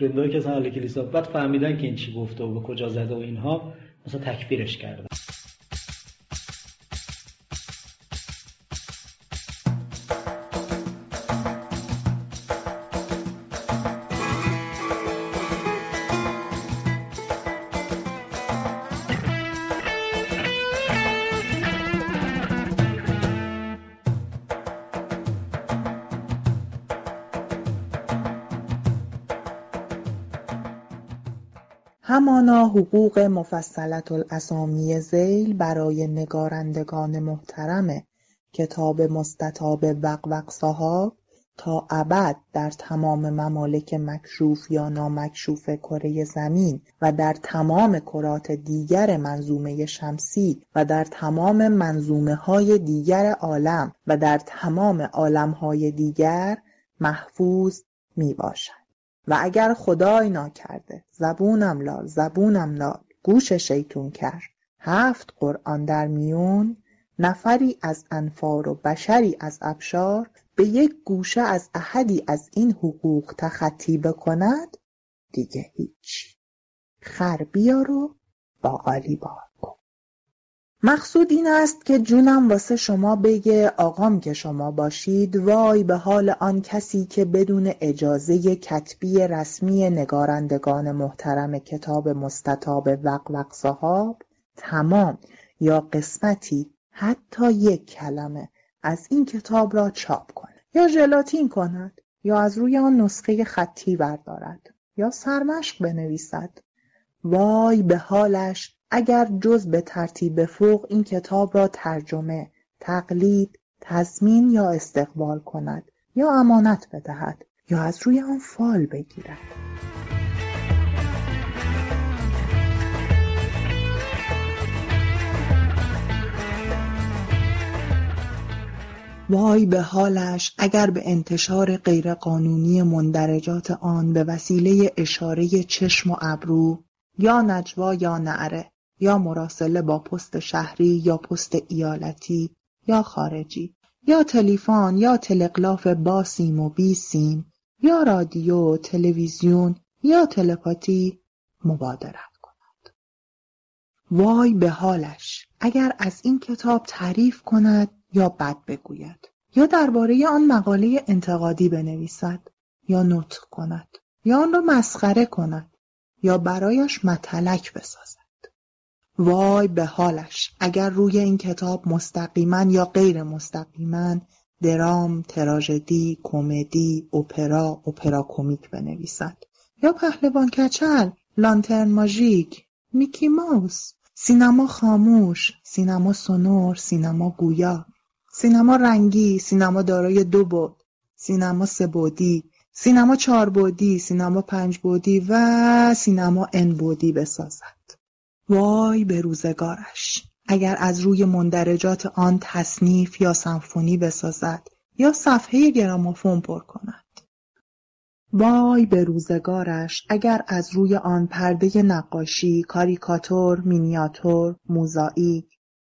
رندایی که اصلا کلیسا. بعد فهمیدن که این چی گفته و به کجا زده و اینها. مثلا تکفیرش کردن. حقوق مفصلة الاسامی ذیل برای نگارندگان محترم کتاب مستطاب وقوق صحاب تا ابد در تمام ممالک مکشوف یا نامکشوف کره زمین و در تمام کرات دیگر منظومه شمسی و در تمام منظومه های دیگر عالم و در تمام عالم های دیگر محفوظ می باشد و اگر خدای ناکرده زبونم لال زبونم لال. گوش شیطون کر. هفت قرآن در میون. نفری از انفار و بشری از ابشار. به یک گوشه از احدی از این حقوق تخطی بکند. دیگه هیچ. خر بیار و باقالی بار کن مقصود این است که جونم واسه شما بگه آقام که شما باشید وای به حال آن کسی که بدون اجازه کتبی رسمی نگارندگان محترم کتاب مستطاب وقوق صحاب تمام یا قسمتی حتی یک کلمه از این کتاب را چاپ کنه یا ژلاتین کند یا از روی آن نسخه خطی بردارد یا سرمشق بنویسد. وای به حالش اگر جز به ترتیب فوق این کتاب را ترجمه تقلید تضمین یا استقبال کند یا امانت بدهد یا از روی آن فال بگیرد. وای به حالش اگر به انتشار غیرقانونی مندرجات آن به وسیله اشاره چشم و ابرو یا نجوا یا نعره یا مراسله با پست شهری یا پست ایالتی یا خارجی یا تلفن یا تلگراف با سیم و بی سیم یا رادیو تلویزیون یا تلپاتی مبادرت کند. وای به حالش اگر از این کتاب تعریف کند یا بد بگوید یا درباره آن مقاله انتقادی بنویسد یا نطق کند یا آن را مسخره کند یا برایش متلک بسازد. وای به حالش. اگر روی این کتاب مستقیما یا غیر مستقیما درام، تراژدی، کمدی، اپرا، اپرا کمیک بنویسد. یا پهلوان کچل، لانترن ماژیک، میکی ماوس، سینما خاموش، سینما سونور، سینما گویا، سینما رنگی، سینما دارای دو بود، سینما سه بودی، سینما چهار بودی، سینما پنج بودی و سینما ان بودی بسازد. وای به روزگارش. اگر از روی مندرجات آن تصنیف یا سمفونی بسازد یا صفحه گرامافون پر کند. وای به روزگارش اگر از روی آن پرده نقاشی کاریکاتور مینیاتور موزاییک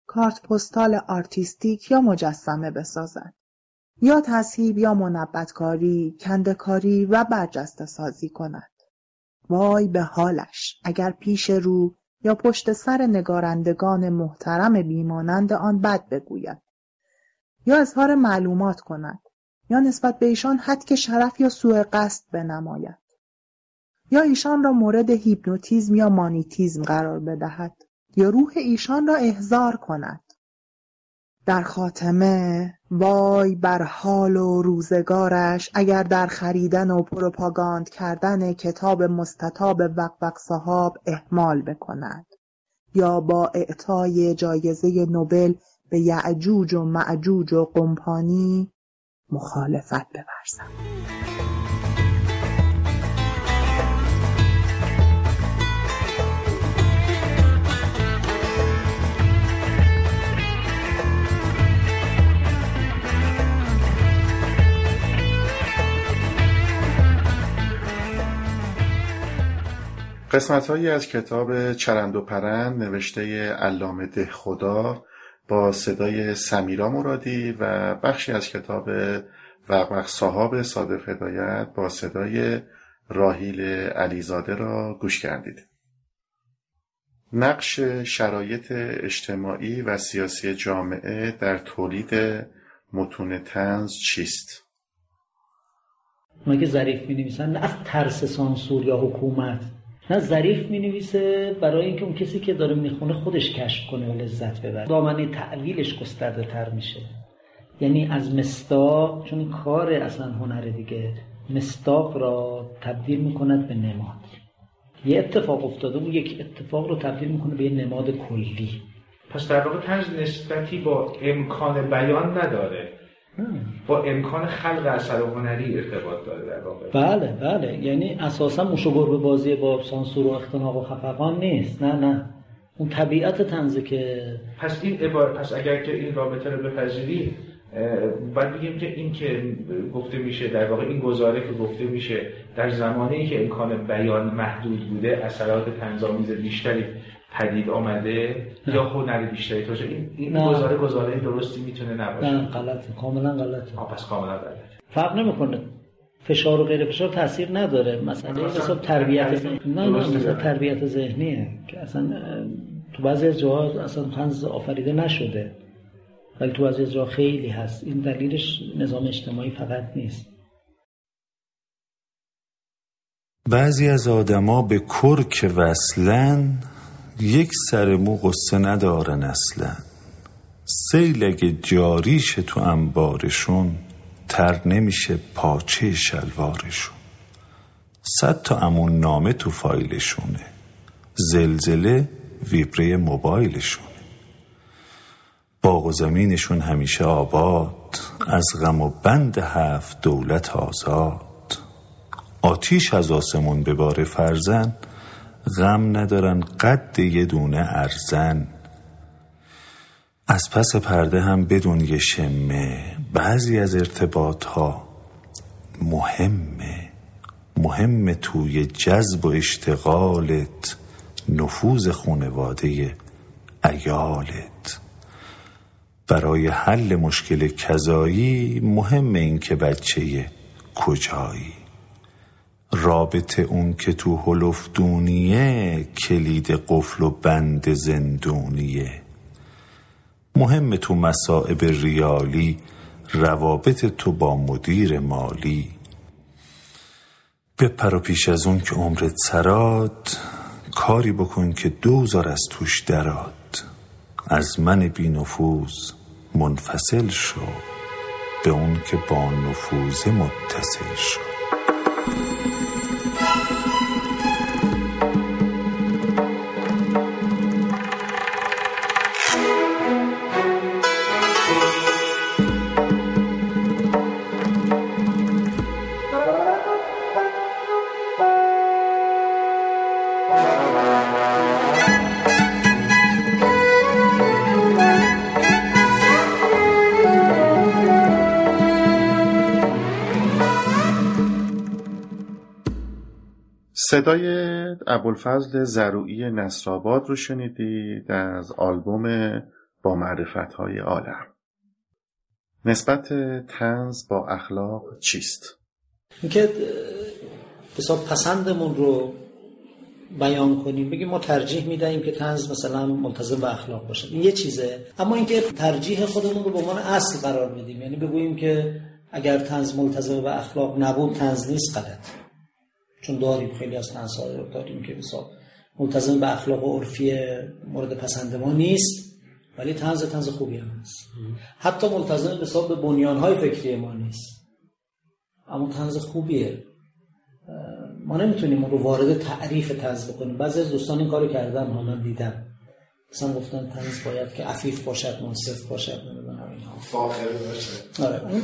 کارت پستال آرتیستیک یا مجسمه بسازد. یا تذهیب یا منبت‌کاری، کنده‌کاری و برجسته سازی کند. وای به حالش اگر پیش رو یا پشت سر نگارندگان محترم بیمانند آن بد بگوید. یا اظهار معلومات کند. یا نسبت به ایشان حد شرف یا سوء قصد بنماید. یا ایشان را مورد هیپنوتیزم یا مانیتیزم قرار بدهد. یا روح ایشان را احضار کند. در خاتمه وای بر حال و روزگارش اگر در خریدن و پروپاگاند کردن کتاب مستطاب وقوق صحاب اهمال بکند یا با اعطای جایزه نوبل به یعجوج و معجوج و قمپانی مخالفت بورزد قسمتهایی از کتاب چرند و پرند نوشته علامه دهخدا با صدای سمیرا مرادی و بخشی از کتاب وقوق صحاب صادق هدایت با صدای راهیل علیزاده را گوش کردید. نقش شرایط اجتماعی و سیاسی جامعه در تولید متون تنز چیست؟ ما که ظریف می نویسن نه از ترس سانسور یا حکومت نه ظریف می نویسه برای اینکه اون کسی که داره می‌خونه خودش کشف کنه و لذت ببره. دامنه تعویلش گسترده تر میشه. یعنی از مستاق چون کار اصلا هنر دیگه مستاق را تبدیل می‌کند به نماد. یه اتفاق افتاده اون یک اتفاق رو تبدیل می‌کنه به یه نماد کلی. پس در واقع تنز نسبتی با امکان بیان نداره. با امکان خلق اثر هنری ارتباط داره در واقع. بله بله. یعنی اساسا موش و بازی با سانسور و اختناق و خفقان نیست. نه نه. اون طبیعت تنزه که پس این عبار پس اگر که این رابطه رو بپذیری باید بگیم که این که گفته میشه در واقع این گزاره که گفته میشه در زمانی که امکان بیان محدود بوده اثرات تنظامیز بیشتری پدید آمده یا هنر بیشتری توشه این, این گزاره گزاره درستی می‌تونه نباشه. نه غلطه. کاملا غلطه. پس کاملا غلطه. فرق نمی‌کنه. فشار و غیر فشار تاثیر نداره. مثلا مثلا تربیت ذهنی. نه نه مثلا تربیت ذهنیه. که اصلا تو بعضی از جاها اصلا طنز آفریده نشده. ولی تو بعضی از جاها خیلی هست. این دلیلش نظام اجتماعی فقط نیست. بعضی از آدما به کرک وصلن یک سر مو قصه ندارن اصلا سیل اگه تو انبارشون تر نمیشه پاچه شلوارشون. صد تا امون نامه تو فایلشونه. زلزله ویبره موبایلشونه. باغ و زمینشون همیشه آباد. از غم و بند هفت دولت آزاد. آتیش از آسمون به بار فرزن غم ندارن قد یه دونه ارزن. از پس پرده هم بدون یه شمه. بعضی از ارتباط ها مهمه. مهم توی جذب و اشتغالت نفوذ خونواده ایالت برای حل مشکل کذایی مهم این که بچه کجایی؟ رابط اون که تو هلفدونیه کلید قفل و بند زندونیه. مهم تو مسائب ریالی روابط تو با مدیر مالی. بپر و پیش از اون که عمرت سراد کاری بکن که دوزار از توش دراد. از من بی نفوذ منفصل شو به اون که با نفوذ متصل شو. صدای ابوالفضل زروعی نصرآباد رو شنیدید از آلبوم با معرفت های عالم. نسبت تنز با اخلاق چیست؟ اینکه حساب پسندمون رو بیان کنیم بگیم ما ترجیح می‌دهیم که تنز مثلا ملتزم به اخلاق باشه. این یه چیزه. اما اینکه ترجیح خودمون رو به عنوان اصل قرار بدیم یعنی بگوییم که اگر تنز ملتزم به اخلاق نبود تنز نیست غلط. چون داریم خیلی از تنز رو داریم که مثلا ملتزم به اخلاق و عرفی مورد پسند ما نیست ولی تنز تنز خوبی هم هست. حتی ملتزم به حساب بنیانهای فکری ما نیست. اما تنز خوبیه. ما نمی‌تونیم اون رو وارد تعریف تنز بکنیم. بعضی از دوستان این کارو کردن من دیدم مثلا گفتن تنز باید که عفیف باشد منصف باشد آره. اون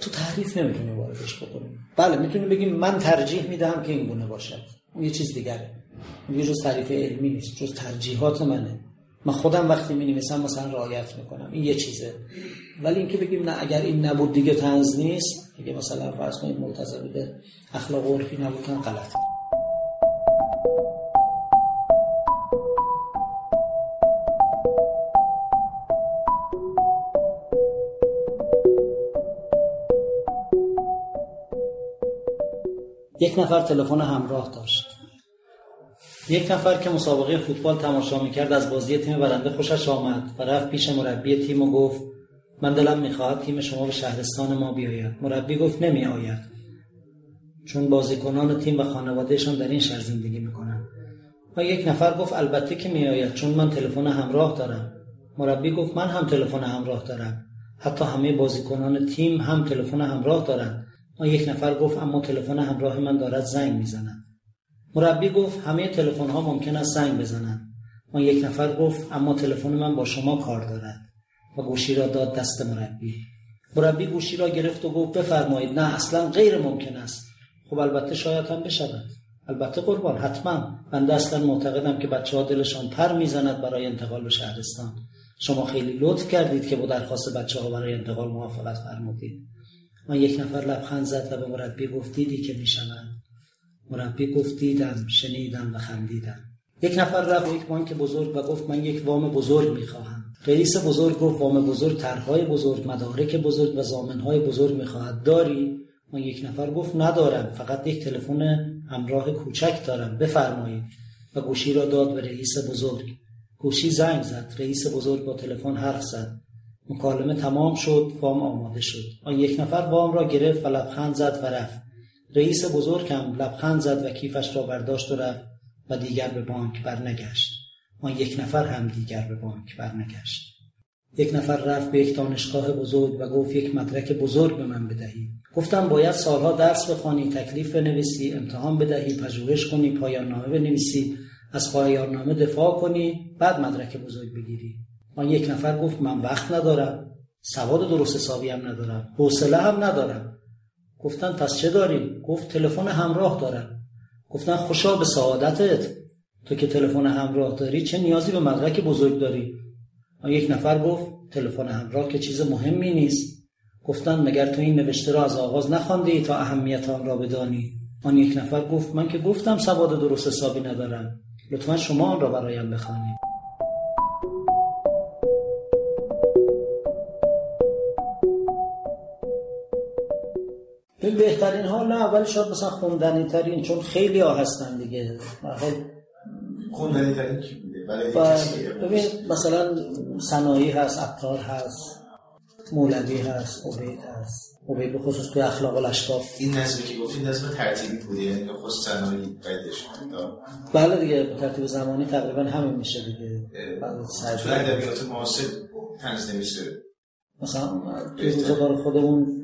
تو تعریف نمی‌تونیم واردش بکنیم بله می‌تونیم بگیم من ترجیح میدم که این گونه باشد اون یه چیز دیگره. یه جز تعریف علمی نیست جز ترجیحات منه. من خودم وقتی می نویسم مثلا رعایت می‌کنم. این یه چیزه. ولی اینکه بگیم نه اگر این نبود دیگه تنز نیست. اگه مثلا فرض کنید ملتزم به اخلاق عرفی نبودن غلط یک نفر تلفن همراه داشت. یک نفر که مسابقه فوتبال تماشا می‌کرد از بازی تیم برنده خوشش آمد و رفت پیش مربی تیم و گفت من دلم می‌خواهد تیم شما به شهرستان ما بیاید. مربی گفت نمی آید چون بازیکنان تیم و خانوادهشان در این شهر زندگی می‌کنن و یک نفر گفت البته که میآید چون من تلفن همراه دارم. مربی گفت من هم تلفن همراه دارم. حتی همه بازیکنان تیم هم تلفن همراه دارند. ما یک نفر گفت اما تلفن همراه من دارد زنگ می‌زند. مربی گفت همه تلفن ها ممکن است زنگ بزنند. ما یک نفر گفت اما تلفن من با شما کار دارد. و گوشی را داد دست مربی. مربی گوشی را گرفت و گفت بفرمایید نه اصلا غیر ممکن است. خب البته شاید هم بشود. البته قربان حتما. بنده اصلا معتقدم که بچه ها دلشان پر می‌زند برای انتقال به شهرستان. شما خیلی لطف کردید که با درخواست بچه ها برای انتقال موافقت فرمودید. ما یک نفر لبخند زد و به مربی گفت دیدی که می‌شود مربی گفت دیدم شنیدم و خندیدم. یک نفر رفت یک بانک بزرگ و گفت من یک وام بزرگ می‌خواهم. رئیس بزرگ گفت وام بزرگ طرحهای بزرگ مدارک بزرگ و زامنهای بزرگ می‌خواهد. داری؟ ما یک نفر گفت ندارم. فقط یک تلفن همراه کوچک دارم. بفرمایید. و گوشی را داد به رئیس بزرگ. گوشی زنگ زد. رئیس بزرگ با تلفن حرف زد. مکالمه تمام شد وام آماده شد. آن یک نفر وام را گرفت و لبخند زد و رفت. رئیس بزرگ هم لبخند زد و کیفش را برداشت و رفت و دیگر به بانک برنگشت. آن یک نفر هم دیگر به بانک برنگشت. یک نفر رفت به یک دانشگاه بزرگ و گفت یک مدرک بزرگ به من بدهید. گفتم باید سالها درس بخوانی تکلیف بنویسی امتحان بدهی پژوهش کنی پایان نامه بنویسی از پایان نامه دفاع کنی بعد مدرک بزرگ بگیری. آن یک نفر گفت من وقت ندارم سواد درست حسابی هم ندارم حوصله هم ندارم. گفتن پس چه داری؟ گفت تلفن همراه دارم. گفتن خوشا به سعادتت. تو که تلفن همراه داری چه نیازی به مدرک بزرگ داری؟ آن یک نفر گفت تلفن همراه که چیز مهمی نیست. گفتن مگر تو این نوشته را از آغاز نخواندی تا اهمیت آن را بدانی؟ آن یک نفر گفت من که گفتم سواد درست حسابی ندارم. لطفا شما آن را برایم بخوانید. این بهترین ها نه ولی شاید مثلا خوندنی ترین چون خیلی ها هستن دیگه. خوندنی ترین کی بوده؟ ببین مثلا سنایی هست عطار هست مولوی هست عبید هست. عبید به خصوص توی اخلاق الاشراف این نظمی که گفتی نظم ترتیبی بوده یعنی خصوص سنایی قیدش بله دیگه به ترتیب زمانی تقریبا همین میشه دیگه. تو ادبیات معاصر تنز نمیشه مثلا توی روزگار خودمون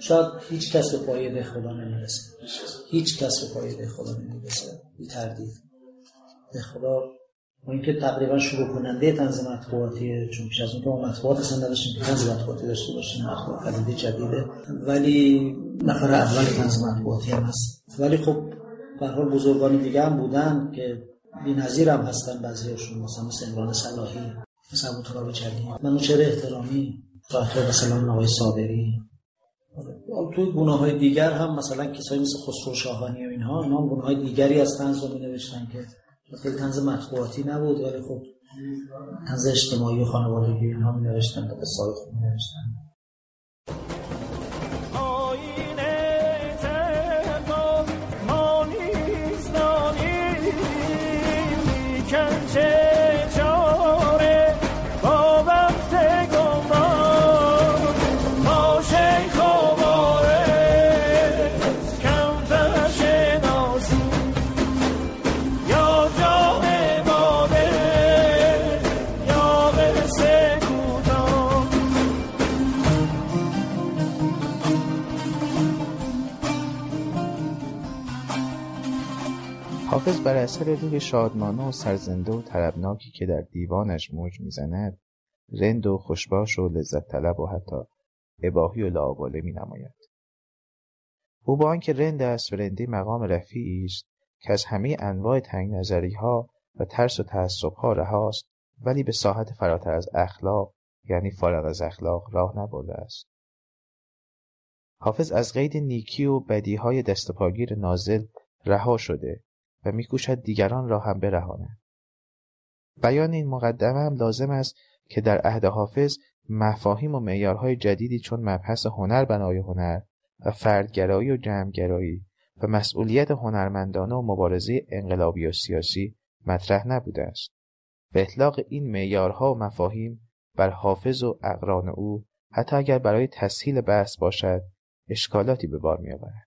شاید هیچ کس به پایه خدا نمی‌رسه. هیچ کس به پایه خدا نمی‌رسه. بی تردید. ده خدا. و اینکه تقریبا شروع کننده تنظیم مطبوعاتیه چون پیش از اون که ما مطبوعات اصلا نداشتیم که تنظیم مطبوعاتی داشته باشیم مطبوعات خریده جدیده. ولی نفر اول تنظیم مطبوعاتی هم هست. ولی خب به حال بزرگان دیگه هم بودن که بی‌نظیر هم هستن بعضیاشون مثلا مثل عمران صلاحی مثلا ابو تراب چلی منوچهر احترامی تا مثلا نوای صابری. توی گناه های دیگر هم مثلا کسایی مثل خسرو شاهانی و اینها اینا گناه های دیگری از تنز رو می نوشتن که خیلی تنز مطبوعاتی نبود ولی خب از اجتماعی و خانوادگی اینها می نوشتن های خوب می نوشتن حافظ بر اثر روح شادمانه و سرزنده و طربناکی که در دیوانش موج می‌زند رند و خوشباش و لذت طلب و حتی اباهی و لاواله می نماید. او با آنکه رند است و رندی مقام رفیعی است که از همه انواع تنگ نظری ها و ترس و تعصب ها رهاست ولی به ساحت فراتر از اخلاق یعنی فارغ از اخلاق راه نبرده است. حافظ از قید نیکی و بدی های دست پاگیر نازل رها شده و میکوشد دیگران را هم برهاند. بیان این مقدمه هم لازم است که در عهد حافظ مفاهیم و معیارهای جدیدی چون مبحث هنر بنای هنر و فردگرایی و جمعگرایی و مسئولیت هنرمندانه و مبارزه انقلابی و سیاسی مطرح نبوده است. و اطلاق این معیارها و مفاهیم بر حافظ و اقران او حتی اگر برای تسهیل بحث باشد اشکالاتی به بار میآورد.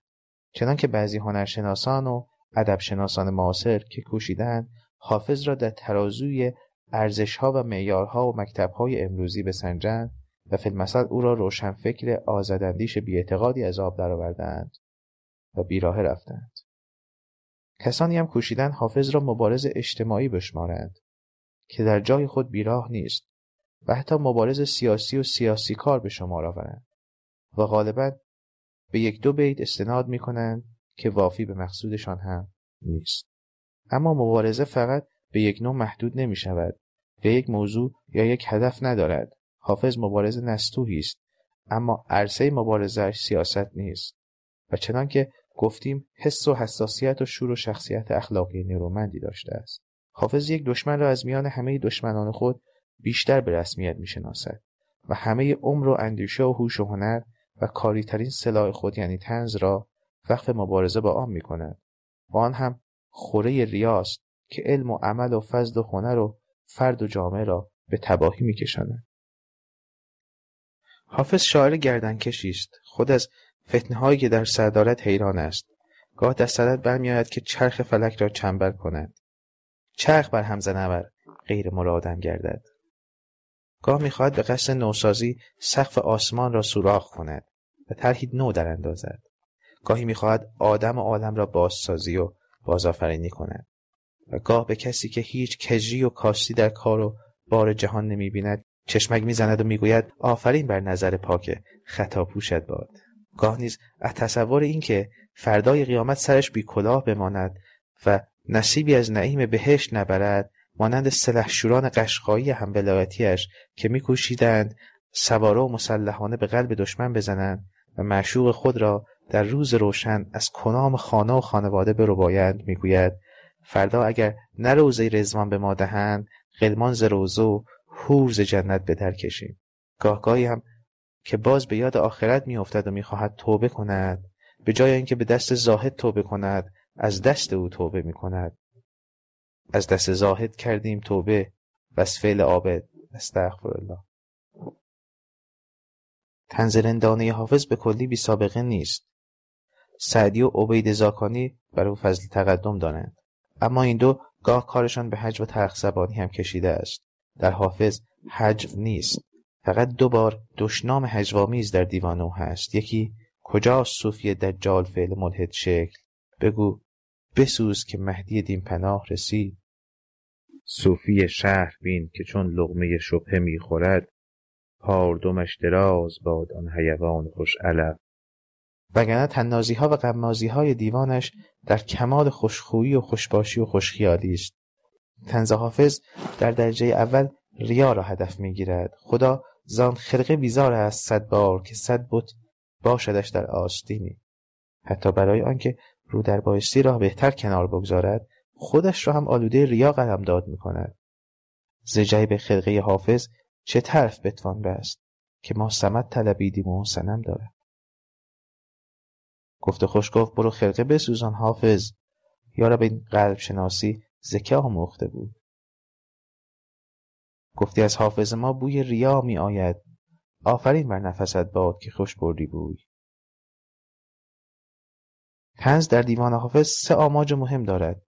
چنانکه بعضی هنرشناسان و ادبشناسان معاصر که کوشیدند حافظ را در ترازوی ارزشها و معیارها و مکتبهای امروزی بسنجند و فیلمسل او را روشنفکر آزداندیش بیاعتقادی از آب درآوردند و بیراه رفتند. کسانی هم کوشیدن حافظ را مبارز اجتماعی بشمارند که در جای خود بیراه نیست و حتی مبارز سیاسی و سیاسی کار به شمار آورند و غالبا به یک دو بیت استناد می کنند که وافی به مقصودشان هم نیست. اما مبارزه فقط به یک نوع محدود نمی شود. و یک موضوع یا یک هدف ندارد. حافظ مبارزه نستوهی است. اما عرصه مبارزهش سیاست نیست. و چنانکه گفتیم حس و حساسیت و شور و شخصیت اخلاقی نیرومندی داشته است. حافظ یک دشمن را از میان همه دشمنان خود بیشتر به رسمیت می‌شناسد و همه عمر و اندیشه و هوش و هنر و کاریترین سلاح خود یعنی تنز را وقف مبارزه با آن می کند و آن هم خوره ریاست که علم و عمل و فضل و هنر و فرد و جامعه را به تباهی می کشند. حافظ شاعر گردنکشی است خود از فتنه هایی که در سردارت حیران است. گاه در صدت برمیآید که چرخ فلک را چنبر کند. چرخ بر هم زنور غیر مرادم گردد. گاه می‌خواهد به قصد نوسازی سقف آسمان را سوراخ کند و طرحی نو در اندازد. گاهی می‌خواهد آدم و عالم را بازسازی و بازآفرینی کند. و گاه به کسی که هیچ کجی و کاستی در کار و بار جهان نمی‌بیند چشمک می‌زند و می‌گوید آفرین بر نظر پاک خطا پوشد باد. گاه نیز از تصور اینکه فردای قیامت سرش بی کلاه بماند و نصیبی از نعیم بهشت نبرد مانند سلحشوران قشقایی هم ولایتیش که میکوشیدند سواره و مسلحانه به قلب دشمن بزنند و معشوق خود را در روز روشن از کنام خانه و خانواده بربایند می‌گوید فردا اگر نه روزه رزوان به ما دهند غلمان ز روزه و حور ز جنت به در کشیم. گاهگاهی هم که باز به یاد آخرت میافتد و می‌خواهد توبه کند به جای اینکه به دست زاهد توبه کند از دست او توبه می‌کند. از دست زاهد کردیم توبه و از فعل عابد. استغفر الله تنزلندانه حافظ به کلی بی سابقه نیست. سعدی و عبید زاکانی بر او فضل تقدم دارند. اما این دو گاه کارشان به حج و ترخ زبانی هم کشیده است. در حافظ حج نیست. فقط دو بار دشنام حجوامیز در دیوان او هست. یکی کجاست صوفی دجال فعل ملحد شکل؟ بگو بسوز که مهدی دین پناه رسید. صوفی شهر بین که چون لغمه شبهه می‌خورد پاردمش دراز باد آن حیوان خوش علف. وگرنه ها و های دیوانش در کمال خوشخویی و خوشباشی و خوشخیالی است. تنز حافظ در درجه اول ریا را هدف می‌گیرد. خدا زان خرقه بیزار است صد بار که صد بت باشدش در آستینی. حتی برای آنکه رو در بایستی را بهتر کنار بگذارد خودش را هم آلوده ریا قلم داد می کند ز جیب خرقه حافظ چه طرف بتوان بست که ما سمت طلبیدیم و سنم دارد؟ گفته خوش گفت برو خرقه بسوزان حافظ. یارب این قلب شناسی زکه آموخته بود. گفتی از حافظ ما بوی ریا می آید. آفرین بر نفست باد که خوش بردی بوی. تنز در دیوان حافظ سه آماج مهم دارد.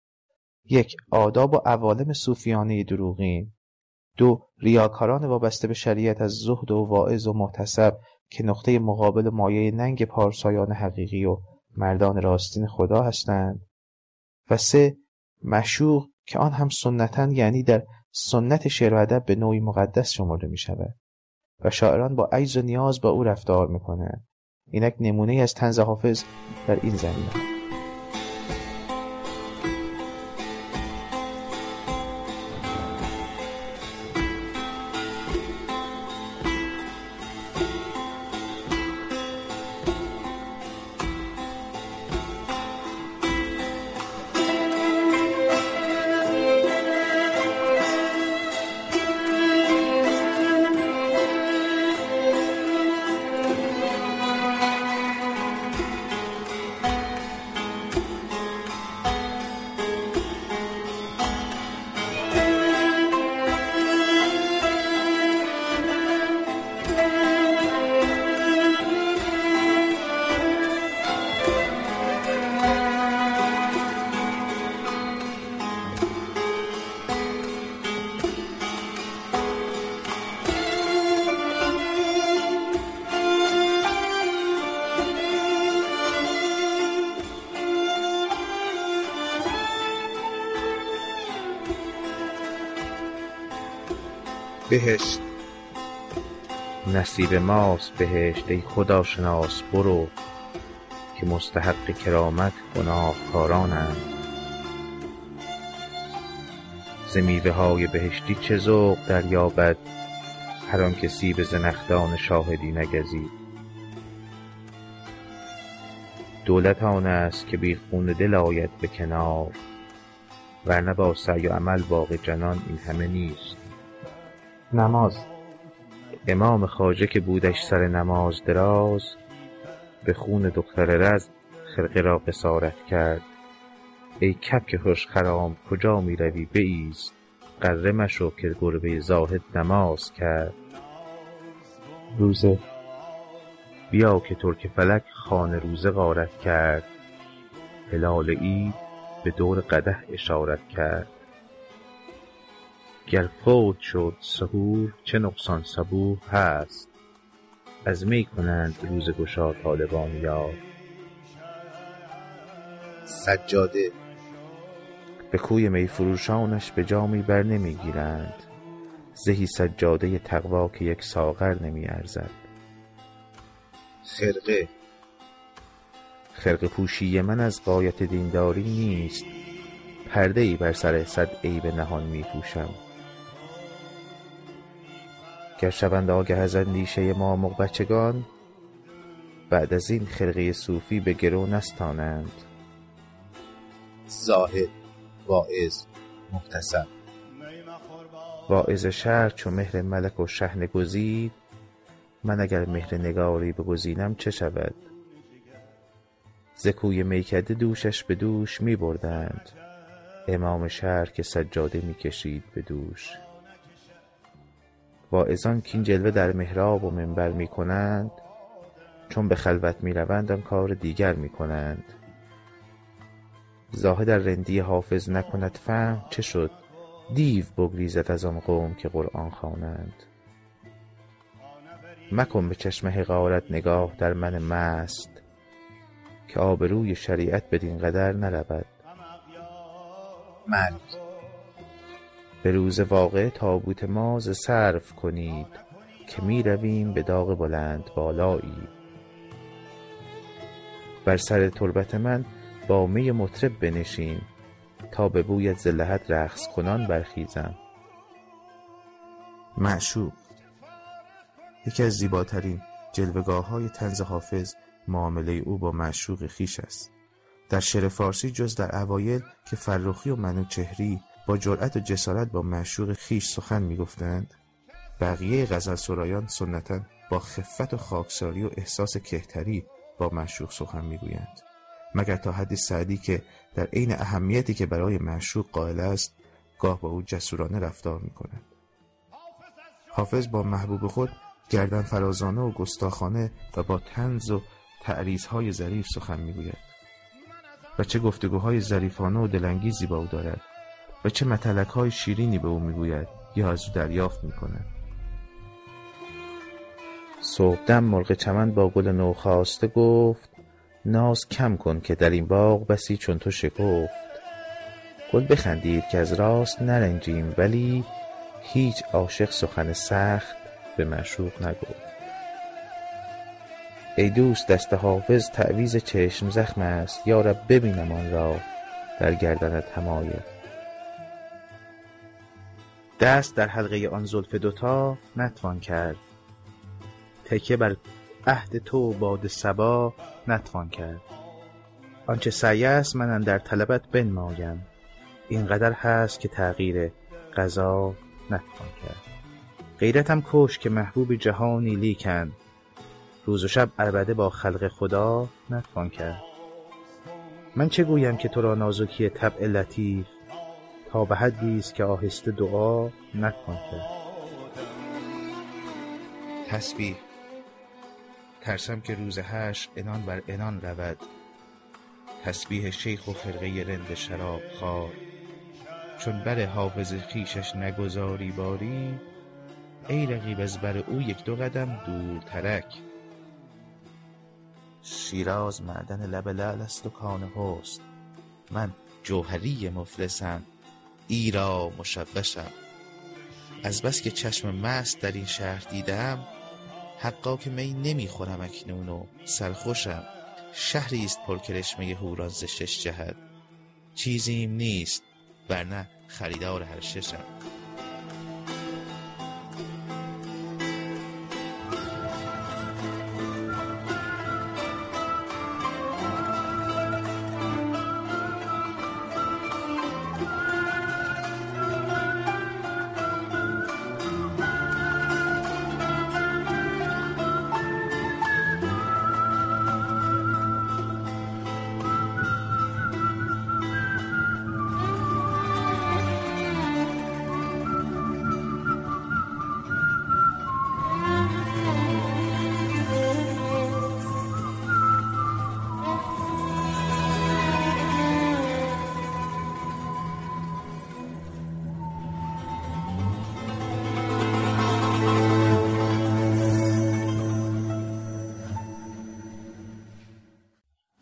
یک آداب و عوالم صوفیانه دروغین. دو ریاکاران وابسته به شریعت از زهد و واعظ و محتسب که نقطه مقابل مایه ننگ پارسایان حقیقی و مردان راستین خدا هستند. و سه مشوق که آن هم سنتا یعنی در سنت شعر و ادب به نوعی مقدس شمرده می شود و شاعران با عجز و نیاز با او رفتار می کنند اینک نمونه از تنز حافظ در این زمینه. نصیب ماست بهشت ای خدا شناس برو که مستحق کرامت گناهکارانند. ز میوه های بهشتی چه ذوق دریابد؟ هر آن که سیب زنخدان شاهدی نگزید. دولت آن است که بی خون دل آید به کنار ورنه با سعی و عمل باغ جنان این همه نیست. نماز امام خواجه که بودش سر نماز دراز به خون دختر رز خرقه را قصارت کرد. ای کبک خوش خرام کجا می روی بایست غره مشو که گربه زاهد نماز کرد. روزه بیا که ترک فلک خوان روزه غارت کرد. هلال عید به دور قدح اشارت کرد. گر فوت شد سحور چه نقصان صبوح هست؟ از می کنند روزه گشا طالبان یار. سجاده. به کوی می فروشانش به جامی بر نمی گیرند. زهی سجاده تقوا که یک ساغر نمی ارزد. خرقه. خرقه پوشی من از غایت دینداری نیست. پرده ای بر سر صد عیب نهان می پوشم. گر شوند آگه از اندیشه ما بچگان بعد از این خرقه صوفی به گرو نستانند. زاهد واعظ محتسب واعظ شهر چو مهر ملک و شحنه گزید من اگر مهر نگاری بگزینم چه شود؟ ز کوی میکده دوشش به دوش می بردند امام شهر که سجاده می کشید به دوش. واعظان کاین جلوه در محراب و منبر می کنند چون به خلوت می روند آن کار دیگر می کنند زاهد ار رندی حافظ نکند فهم چه شد. دیو بگریزد از آن قوم که قرآن خوانند. مکن به چشم حقارت نگاه در من مست که آبروی شریعت بدین قدر نرود. مرگ به روز واقعه تابوت ما ز صرف کنید که می رویم به داغ بلند بالایی. بر سر تربت من با می مطرب بنشین تا به بویت ز لحد رقص کنان برخیزم. معشوق یکی از زیباترین جلوگاه های طنز حافظ معامله او با معشوق خویش است. در شعر فارسی جز در اوایل که فرخی و منوچهری با جرأت و جسارت با معشوق خیش سخن می‌گفتند. بقیه غزل سرایان سنتا با خفت و خاکساری و احساس کهتری با معشوق سخن می‌گویند. مگر تا حدی سعدی که در عین اهمیتی که برای معشوق قائل است گاه با او جسورانه رفتار می کند. حافظ با محبوب خود گردن فرازانه و گستاخانه و با تنز و های ظریف سخن می‌گوید. و چه گفتگوهای ظریفانه و دلانگیزی با او دارد. و چه متلک های شیرینی به او می‌گوید یا از او دریافت می‌کند. صبحدم مرغ چمن با گل نو خواسته گفت ناز کم کن که در این باغ بسی چون تو شکفت. گل بخندید که از راست نرنجیم ولی هیچ عاشق سخن سخت به معشوق نگفت. ای دوست دست حافظ تعویز چشم زخم است. یارب ببینم آن را در گردنت همایه دست در حلقه آن زلف دوتا نتوان کرد. تکه بر عهد تو باد سبا نتوان کرد. آنچه سعی است من در طلبت بنمایم. اینقدر هست که تغییر قضا نتوان کرد. غیرتم کش که محبوب جهانی لیکن. روز و شب عربده با خلق خدا نتوان کرد. من چه گویم که تو را نازکی طبع لطیف تا به حدی است که آهسته دعا نتوان کرد تسبیح. ترسم که روز هش انان بر انان رود. تسبیح شیخ و خرقه رند شراب خار چون بر حافظ خیشش نگذاری باری ای رقیب از بر او یک دو قدم دور ترک. شیراز معدن لب لعل است و کان حسن. من جوهری مفلسم. ایرا مشوشم. از بس که چشم مست در این شهر دیدم حقا که می نمی‌خورم اکنون و سرخوشم. شهری است پرکرشمه هوران ز شش جهت. چیزیم نیست ورنه خریدار هر ششم.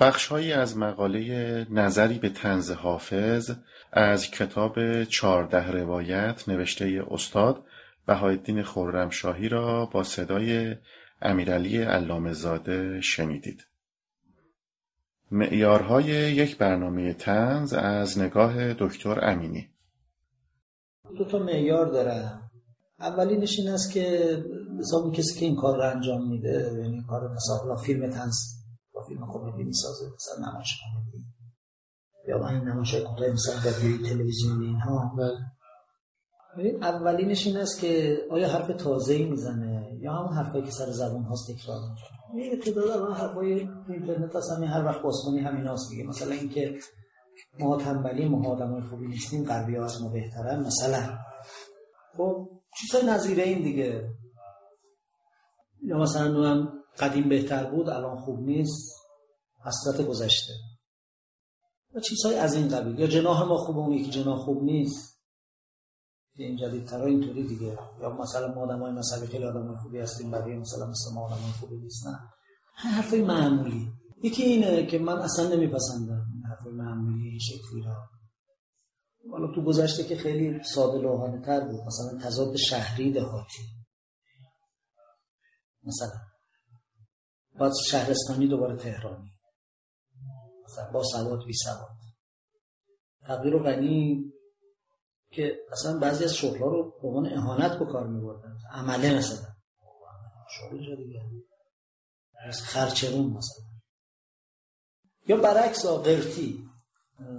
بخشهایی از مقاله نظری به طنز حافظ از کتاب چهارده روایت نوشته استاد بهایالدین خرمشاهی را با صدای امیرعلی علامه زاده شنیدید. معیارهای یک برنامه طنز از نگاه دکتر امینی. دو تا معیار داره. اولینش این است که مثلا کسی که این کار رو انجام میده یعنی کار مثلا فیلم طنز. با فیلم کمدی می‌سازه مثلا نمایش کمدی یا من نمایش کوتاه مثلا در تلویزیونی اینها. بله. اولینش این است که آیا حرف تازه می‌زنه یا همون حرفایی که سر زبان هاست تکرار می‌کنه؟ یه تعداد الان حرفای اینترنت هست همین هر وقت بازخونی همین هاست میگه مثلا اینکه ما تنبلی ما آدمای خوبی نیستیم غربی ها از ما بهترن مثلا. خب چیزای نظیره این دیگه. یا مثلا هم قدیم بهتر بود الان خوب نیست. حسرت گذشته. و چیزهای از این قبیل. یا جناح ما خوبه اون یکی جناح خوب نیست. این جدیدتر اینطوری دیگه. یا مثلا ما آدم های مذهبی خیلی آدم خوبی هستیم بقیه مثلا مثل ما آدم خوبی نیست نه. حرفای معمولی. یکی اینه که من اصلا نمیپسندم این حرفای معمولی این شکلی را حالا تو گذشته که خیلی ساده لوحانه تر بود. مثلا تضاد شهری دهاتی. مثلا باید شهرستانی دوباره تهرانی. مثلا با سواد بی سواد. تغییر و غنی که اصلا بعضی از شغل رو به عنوان اهانت به کار می بردن عمله مثلا. شغل دیگه. از خرچرون مثلا. یا برعکس قرتی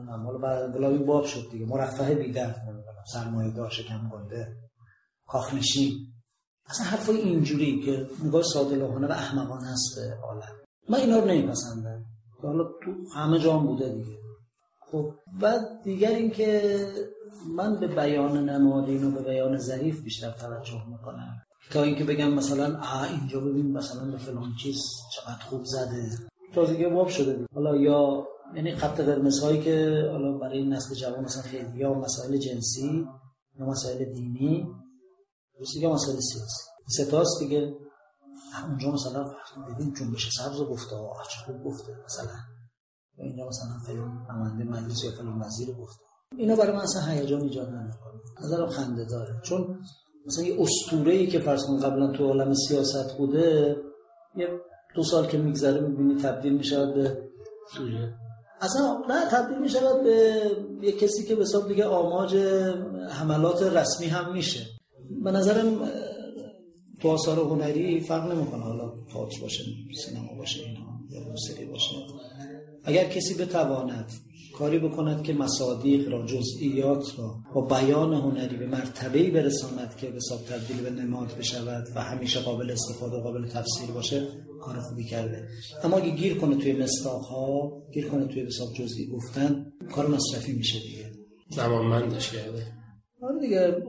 حالا بعد باب شد دیگه. مرفه بیدر سرمایه دار شکم گنده کاخنشین. اصلا حرفای اینجوری که نگاه ساده و احمقانه است به عالم. من اینا رو نمیپسندم. حالا تو همه جام بوده دیگه. خب بعد دیگر اینکه من به بیان نمادین و به بیان ظریف بیشتر توجه می‌کنم. تا اینکه بگم مثلا آ اینجا ببین مثلا به فلان چیز چقدر خوب زده. تازگی باب شده دید. حالا یا یعنی خط قرمز هایی که حالا برای نسل جوان مثلا خیلی یا مسائل جنسی یا مسائل دینی یا مسائل سیاسی ستاست دیگه. اونجا مثلا ببین جنبش سبز گفته. آه چه خوب گفته. مثلا اینجا مثلا فلان نماینده مجلس یا فلان وزیر گفته. اینا برای من اصلا هیجان ایجاد نمی‌کنه. نظرم خنده داره. چون مثلا یه اسطوره ای که فرض قبلا تو عالم سیاست بوده یه دو سال که میگذره می‌بینی تبدیل می‌شود به سوژه. اصلا نه تبدیل می‌شود به یه کسی که به حساب دیگه آماج حملات رسمی هم میشه. به نظرم تو آثار هنری فرق نمی‌کنه حالا تئاتر باشه سینما باشه اینا یا موسیقی باشه. اگر کسی بتواند کاری بکند که مصادیق را جزئیات را با بیان هنری به مرتبه‌ای برساند که به حساب تبدیل به نماد بشود و همیشه قابل استفاده و قابل تفسیر باشه کار خوبی کرده. اما اگه گیر کنه توی مستاق ها گیر کنه توی حساب جزئی گفتن کار مصرفی میشه دیگه. زمانمندش کرده. آره دیگه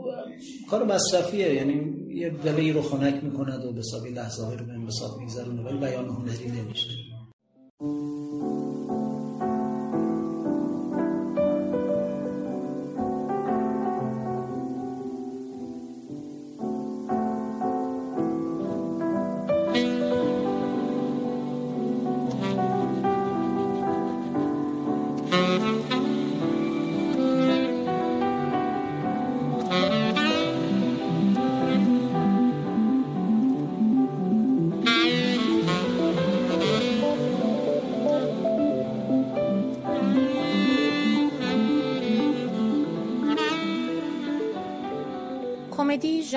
کار مصرفیه. یعنی یه دله رو خنک می‌کند و به حسابی لحظه رو به انبساط میگذرونه ولی بیان هنری نمیشه.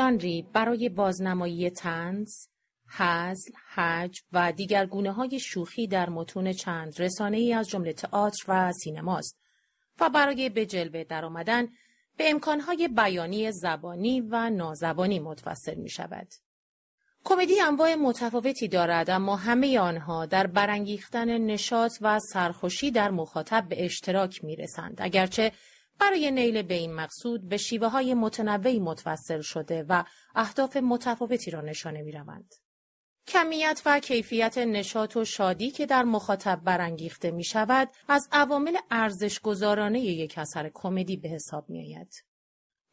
ژانری برای بازنمایی تنز، حزل، حج و دیگر گونه های شوخی در متون چند رسانه ای از جمله تئاتر و سینماست و برای به جلوه درآمدن به امکانهای بیانی زبانی و نازبانی متوسل می شود. کمدی انواع متفاوتی دارد اما همه آنها در برانگیختن نشاط و سرخوشی در مخاطب به اشتراک می رسند اگرچه برای نیل به این مقصود به شیوه های متنوعی متوسل شده و اهداف متفاوتی را نشانه می روند. کمیت و کیفیت نشاط و شادی که در مخاطب برانگیخته می شود از عوامل ارزش گذارانه یک اثر کمدی به حساب می آید.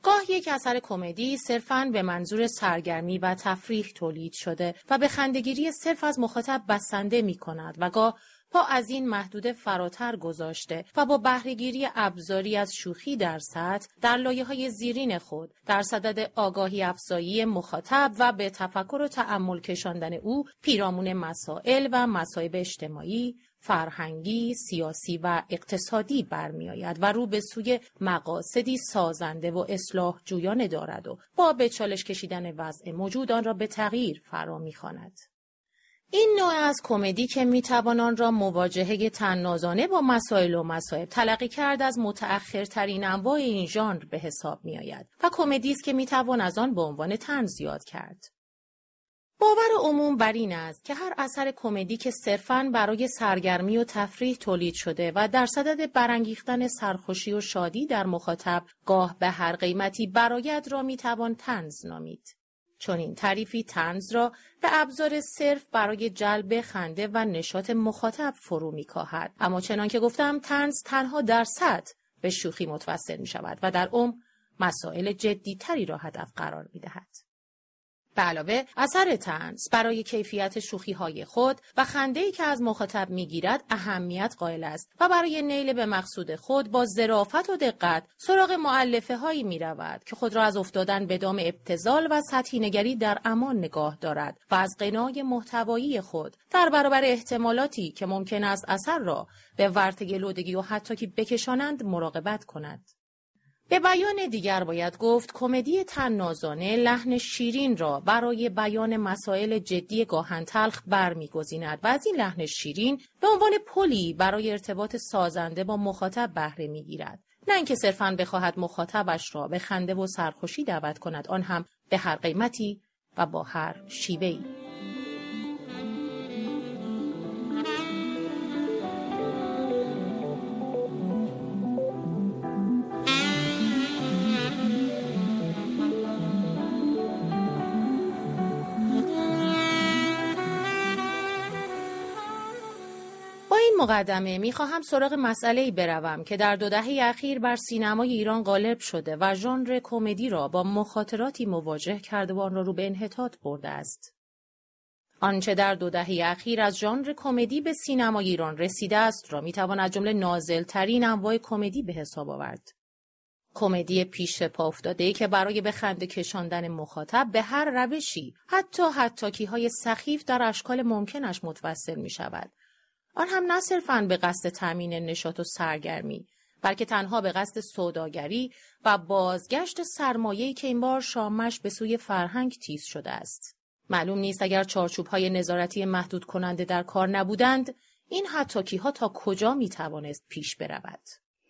گاه یک اثر کمدی صرفاً به منظور سرگرمی و تفریح تولید شده و به خندگیری صرف از مخاطب بسنده می کند و گاه پا از این محدوده فراتر گذاشته و با بهرهگیری ابزاری از شوخی در سطح در لایه های زیرین خود در صدد آگاهی افزایی مخاطب و به تفکر و تعمل کشاندن او پیرامون مسائل و مسایب اجتماعی فرهنگی، سیاسی و اقتصادی برمیآید و رو به سوی مقاصدی سازنده و اصلاح جویانه دارد و با به چالش کشیدن وضع موجود آن را به تغییر فرا می‌خواند. این نوع از کمدی که می‌توان آن را مواجهه تنازانه با مسائل و مسائل تلقی کرد از متأخرترین انواع این ژانر به حساب میآید و کمدی است که می‌توان از آن به عنوان تنز یاد کرد. باور عموم بر این است که هر اثر کمدی که صرفاً برای سرگرمی و تفریح تولید شده و در صدد برانگیختن سرخوشی و شادی در مخاطب گاه به هر قیمتی برایت را می‌توان تنز نامید. چون این تعریفی تنز را به ابزار صرف برای جلب خنده و نشاط مخاطب فرو میکاهد اما چنان که گفتم تنز تنها در سطح به شوخی متوسل می شود و در عمق مسائل جدیتری را هدف قرار می دهد. به علاوه اثر تنز برای کیفیت شوخی های خود و خنده ای که از مخاطب می‌گیرد اهمیت قائل است و برای نیل به مقصود خود با ظرافت و دقت سراغ معلفه هایی می رود که خود را از افتادن به دام ابتزال و سطحی نگری در امان نگاه دارد و از قنای محتوایی خود در برابر احتمالاتی که ممکن است اثر را به ورتگی لودگی و حتی که بکشانند مراقبت کند. به بیان دیگر باید گفت کمدی تنازانه لحن شیرین را برای بیان مسائل جدی گاهن تلخ برمیگزیند و از این لحن شیرین به عنوان پلی برای ارتباط سازنده با مخاطب بهره می‌گیرد. نه اینکه صرفا بخواهد مخاطبش را به خنده و سرخوشی دعوت کند آن هم به هر قیمتی و با هر شیوهی مقدمه می‌خواهم سراغ مسئله ای بروم که در دو دهه اخیر بر سینمای ایران غالب شده و ژانر کمدی را با مخاطراتی مواجه کرده و آن را رو به انحطاط برده است. آنچه در دو دهه اخیر از ژانر کمدی به سینمای ایران رسیده است را می‌توان از جمله نازلترین انواع کمدی به حساب آورد. کمدی پیش پا افتاده که برای به خنده کشاندن مخاطب به هر روشی حتی حتاکی های سخیف در اشکال ممکنش متوسل می شود آن هم نه صرفا به قصد تامین نشاط و سرگرمی بلکه تنها به قصد سوداگری و بازگشت سرمایه‌ای که این بار شامش به سوی فرهنگ تیز شده است. معلوم نیست اگر چارچوب های نظارتی محدود کننده در کار نبودند این حتاکی ها تا کجا می توانست پیش برود؟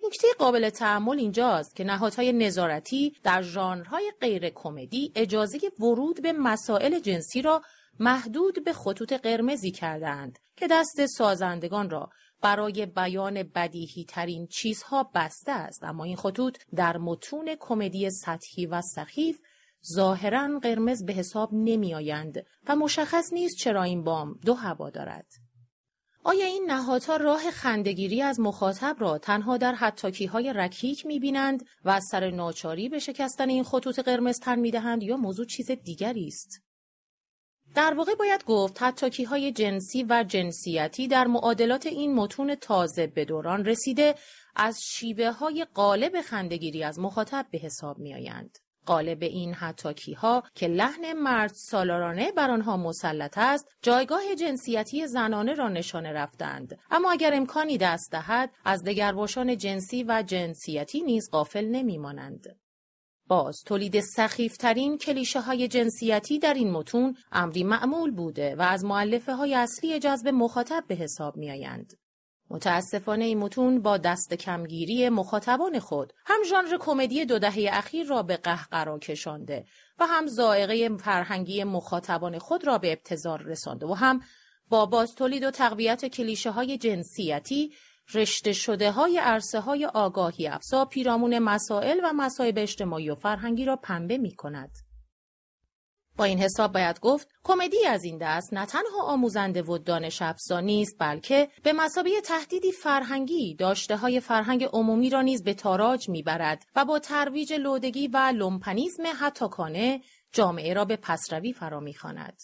نکته قابل تحمل اینجاست که نهادهای نظارتی در ژانرهای غیر کمدی اجازه ورود به مسائل جنسی را محدود به خطوط قرمزی کردند که دست سازندگان را برای بیان بدیهی ترین چیزها بسته است اما این خطوط در متون کمدی سطحی و سخیف ظاهرا قرمز به حساب نمی آیند و مشخص نیست چرا این بام دو هوا دارد. آیا این نهادها راه خندگیری از مخاطب را تنها در حتاکی های رکیک می بینند و از سر ناچاری به شکستن این خطوط قرمز تن می دهند یا موضوع چیز دیگری است؟ در واقع باید گفت حتاکی های جنسی و جنسیتی در معادلات این متون تازه به دوران رسیده از شیوه های قالب خندگیری از مخاطب به حساب می آیند. قالب این حتاکی ها که لحن مرد سالارانه بر آنها مسلط است جایگاه جنسیتی زنانه را نشانه رفتند اما اگر امکانی دست دهد از دگرباشان جنسی و جنسیتی نیز غافل نمیمانند باز تولید سخیفترین کلیشه های جنسیتی در این متون امری معمول بوده و از معلفه های اصلی جذب مخاطب به حساب می آیند. متاسفانه این متون با دست کمگیری مخاطبان خود هم ژانر کمدی دو دهه اخیر را به قهقرا کشانده و هم زائقه فرهنگی مخاطبان خود را به ابتزار رسانده و هم با باز تولید و تقویت کلیشه های جنسیتی رشته شده های عرصه های آگاهی افزا پیرامون مسائل و مسایب اجتماعی و فرهنگی را پنبه می کند. با این حساب باید گفت کمدی از این دست نه تنها آموزنده و دانش افزا نیست بلکه به مثابه تهدیدی فرهنگی داشته های فرهنگ عمومی را نیز به تاراج می‌برد و با ترویج لودگی و لومپنیزم هتاکانه جامعه را به پسروی فرا می‌خواند.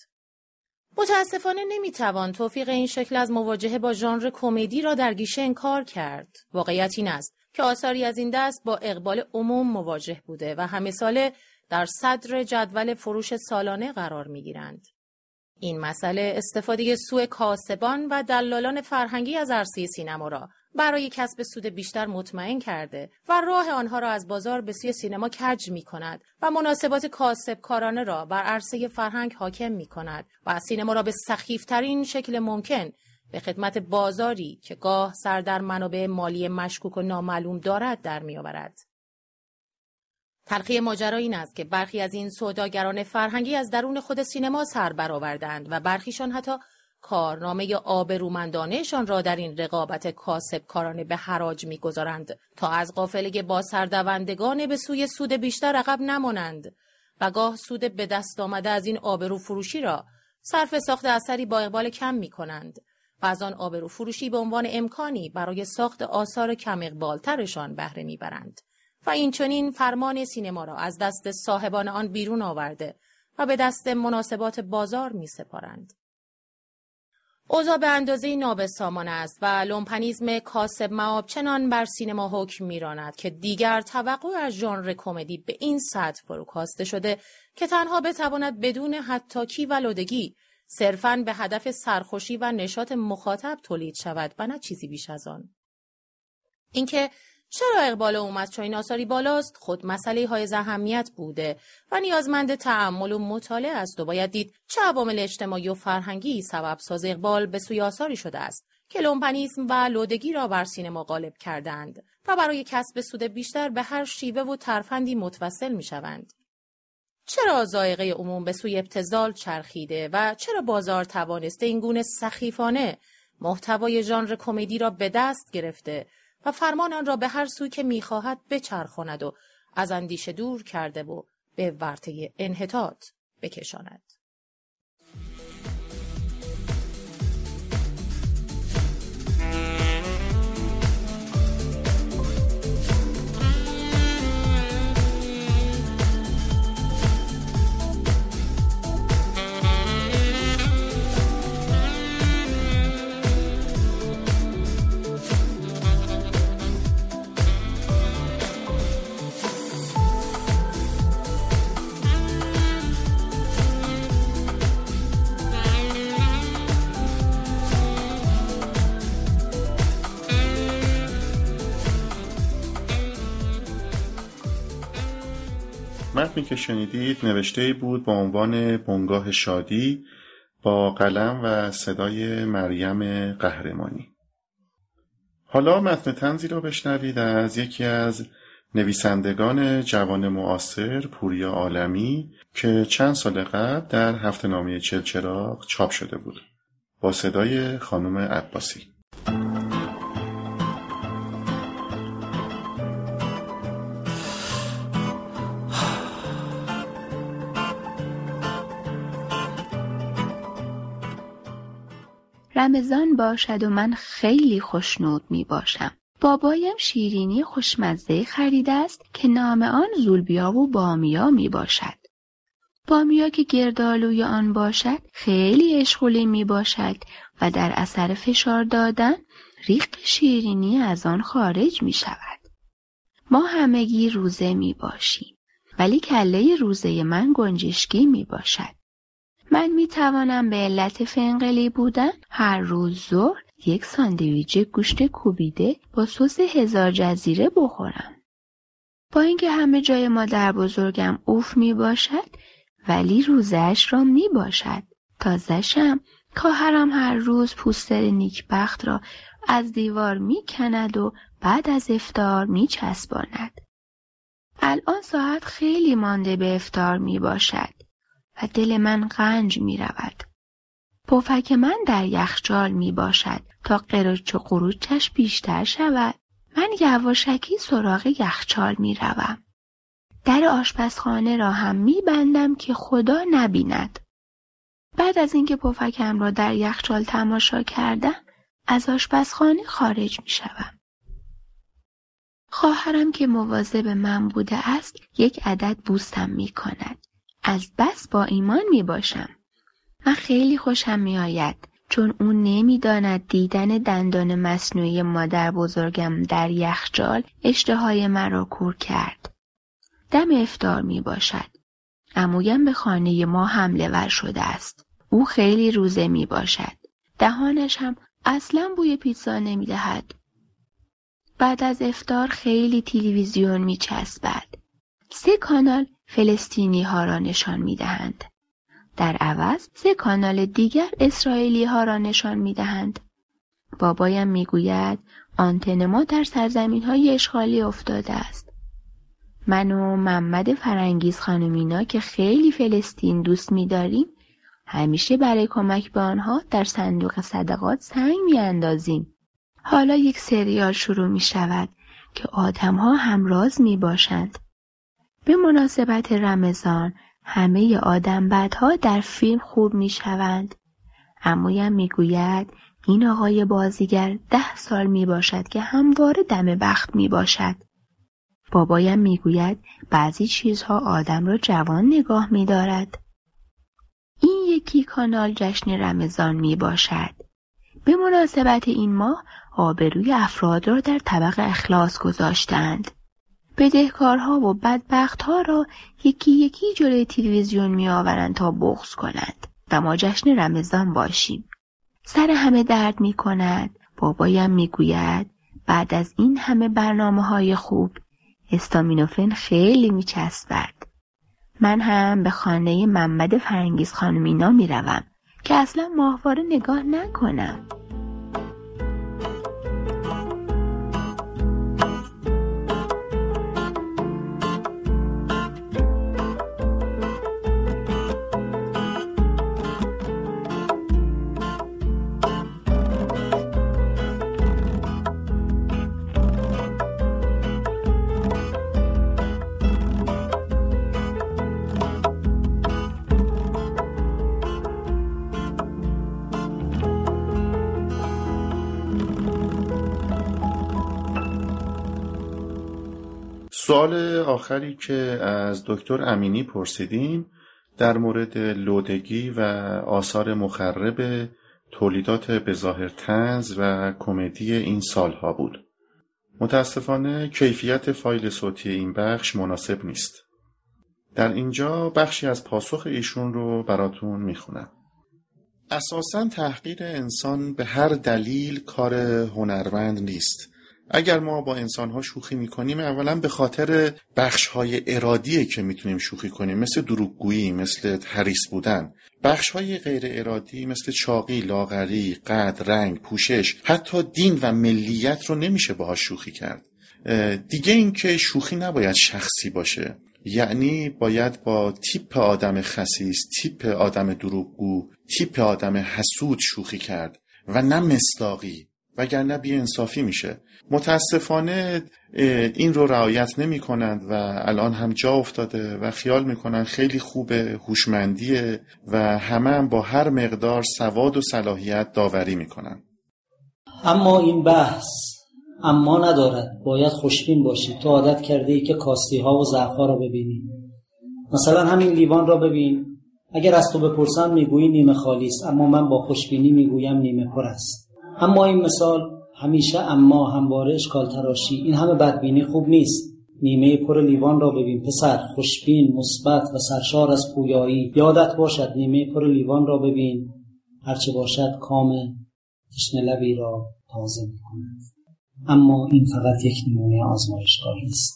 متاسفانه نمی‌توان توفیق این شکل از مواجهه با ژانر کمدی را در گیشه انکار کرد. واقعیت این است که آثاری از این دست با اقبال عموم مواجه بوده و همه ساله در صدر جدول فروش سالانه قرار می‌گیرند. این مسئله استفاده سوء کاسبان و دلالان فرهنگی از عرصه سینما را برای کسب سود بیشتر مطمئن کرده و راه آنها را از بازار به سوی سینما کج می کند و مناسبات کاسب کارانه را بر عرصه فرهنگ حاکم می کند و سینما را به سخیفترین شکل ممکن به خدمت بازاری که گاه سر در منابع مالی مشکوک و نامعلوم دارد در می آورد. تلخی ماجرا این است که برخی از این سوداگران فرهنگی از درون خود سینما سر برآوردند و برخیشان حتی کارنامه آبرومندانهشان را در این رقابت کاسب کارانه به حراج می‌گذارند تا از قافله با سردوندگان به سوی سود بیشتر عقب نمانند و گاه سود به دست آمده از این آبرو فروشی را صرف ساخت اثری با اقبال کم می کنند و از آن آبرو فروشی به عنوان امکانی برای ساخت آثار کم اقبالترشان بهره می‌برند و این چنین فرمان سینما را از دست صاحبان آن بیرون آورده و به دست مناسبات بازار می سپارند. اوضاع به اندازه‌ای نابسامان است و لومپنیزم کاسب‌مآب چنان بر سینما حکم میراند که دیگر توقع از ژانر کمدی به این سطح فروکاسته شده که تنها بتواند بدون هتاکی و لودگی صرفاً به هدف سرخوشی و نشاط مخاطب تولید شود و نه چیزی بیش از آن. اینکه چرا اقبال اومد چون این آثاری بالاست خود مسئله های اهمیت بوده و نیازمند تعمل و مطالعه است و باید دید چه عوامل اجتماعی و فرهنگی سبب ساز اقبال به سوی آثاری شده است که لومپنیسم و لودگی را بر سینما غالب کردند و برای کسب سود بیشتر به هر شیوه و ترفندی متوسل می شوند. چرا زائقه عموم به سوی ابتزال چرخیده و چرا بازار توانسته این گونه سخیفانه محتوای ژانر کمدی را به دست گرفته و فرمان آن را به هر سوی که می‌خواهد بچرخاند و از اندیشه دور کرده و به ورطه انحطاط بکشاند. متنی که شنیدید نوشته بود با عنوان بنگاه شادی با قلم و صدای مریم قهرمانی. حالا متن تنزی را بشنوید از یکی از نویسندگان جوان معاصر پوریا عالمی که چند سال قبل در هفته نامه چلچراغ چاپ شده بود با صدای خانم عباسی. رمضان باشد و من خیلی خوشنود می باشم. بابایم شیرینی خوشمزه خریده است که نام آن زولبیا و بامیا می باشد. بامیا که گردالوی آن باشد خیلی اشغولی می باشد و در اثر فشار دادن ریق شیرینی از آن خارج می شود. ما همگی روزه می باشیم ولی کله روزه من گنجشکی می باشد. من می توانم به علت فنقلی بودن هر روز ظهر یک ساندویچ گوشت کوبیده با سس هزار جزیره بخورم. با اینکه همه جای مادر بزرگم اوف می باشد ولی روزش را می باشد. تازشم خواهرم هر روز پوستر نیکبخت را از دیوار می کند و بعد از افتار می چسباند. الان ساعت خیلی مانده به افتار می باشد. و دل من غنج می رود. پفک من در یخچال می باشد تا قرچ و قروچش بیشتر شود. من یواشکی سراغ یخچال می روم. در آشپزخانه را هم می بندم که خدا نبیند. بعد از اینکه پفکم را در یخچال تماشا کردم از آشپزخانه خارج می شوم. خواهرم که مواظب من بوده است یک عدد بوستم می کند. از بس با ایمان می باشم. من خیلی خوشم می آید چون اون نمی‌داند دیدن دندان مصنوعی مادر بزرگم در یخچال اشتهای مرا کور کرد. دم افتار می باشد. امویم به خانه ما حمله ور شده است. او خیلی روزه می باشد. دهانش هم اصلا بوی پیتزا نمی دهد. بعد از افتار خیلی تلویزیون می چسبد. سه کانال فلسطینی ها را نشان می دهند. در عوض سه کانال دیگر اسرائیلی ها را نشان می دهند. بابایم می گوید آنتن ما در سرزمین های اشغالی افتاده است. من و محمد فرنگیز خانمینا که خیلی فلسطین دوست می داریم همیشه برای کمک به آنها در صندوق صدقات سنگ می اندازیم. حالا یک سریال شروع می شود که آدمها همراز می باشند. به مناسبت رمضان همه آدم بدها در فیلم خوب می شوند. امویم می گوید این آقای بازیگر ده سال می باشد که همواره دم بخت می باشد. بابایم می گوید بعضی چیزها آدم را جوان نگاه می دارد. این یکی کانال جشن رمضان می باشد. به مناسبت این ماه آبروی افراد را در طبق اخلاص گذاشتند. بدهکارها و بدبختها را یکی یکی جلوی تلویزیون می آورند تا بغض کنند و ما جشن رمضان باشیم. سر همه درد می کند. بابایم می گوید بعد از این همه برنامه های خوب استامینوفن خیلی میچسبد. من هم به خانه محمد فرنگیز خانمینا می‌روم که اصلا ماهواره نگاه نکنم. سوال آخری که از دکتر امینی پرسیدیم در مورد لودگی و آثار مخرب تولیدات بظاهر تنز و کمدی این سالها بود. متاسفانه کیفیت فایل صوتی این بخش مناسب نیست. در اینجا بخشی از پاسخ ایشون رو براتون می‌خونم. اساسا تحقیر انسان به هر دلیل کار هنرمند نیست. اگر ما با انسانها شوخی می‌کنیم اولا به خاطر بخش های ارادیه که می‌تونیم شوخی کنیم مثل دروغگویی مثل حریص بودن. بخش های غیر ارادی مثل چاقی، لاغری، قد، رنگ، پوشش حتی دین و ملیت رو نمیشه باهاش شوخی کرد. دیگه اینکه شوخی نباید شخصی باشه. یعنی باید با تیپ آدم خسیس، تیپ آدم دروغگو، تیپ آدم حسود شوخی کرد و نه مصداقی. وگرنه بی انصافی میشه. متاسفانه این رو رعایت نمی کنند و الان هم جا افتاده و خیال می‌کنن خیلی خوبه هوشمندیه و همه هم با هر مقدار سواد و صلاحیت داوری می‌کنن اما این بحث اما ندارد. باید خوشبین باشی. تو عادت کرده ای که کاستی ها و ضعف را ببینی. مثلا همین لیوان را ببین. اگر از تو بپرسم می‌گویی نیمه خالی است اما من با خوشبینی می‌گویم نیمه پر است. اما این مثال همیشه اما همواره اشکال تراشی این همه بدبینی خوب نیست. نیمه پر لیوان را ببین پسر خوشبین مثبت و سرشار از پویایی. یادت باشد نیمه پر لیوان را ببین. هرچه باشد کام تشنه لبی را تازه می کند اما این فقط یک نمونه آزمایشگاهی است.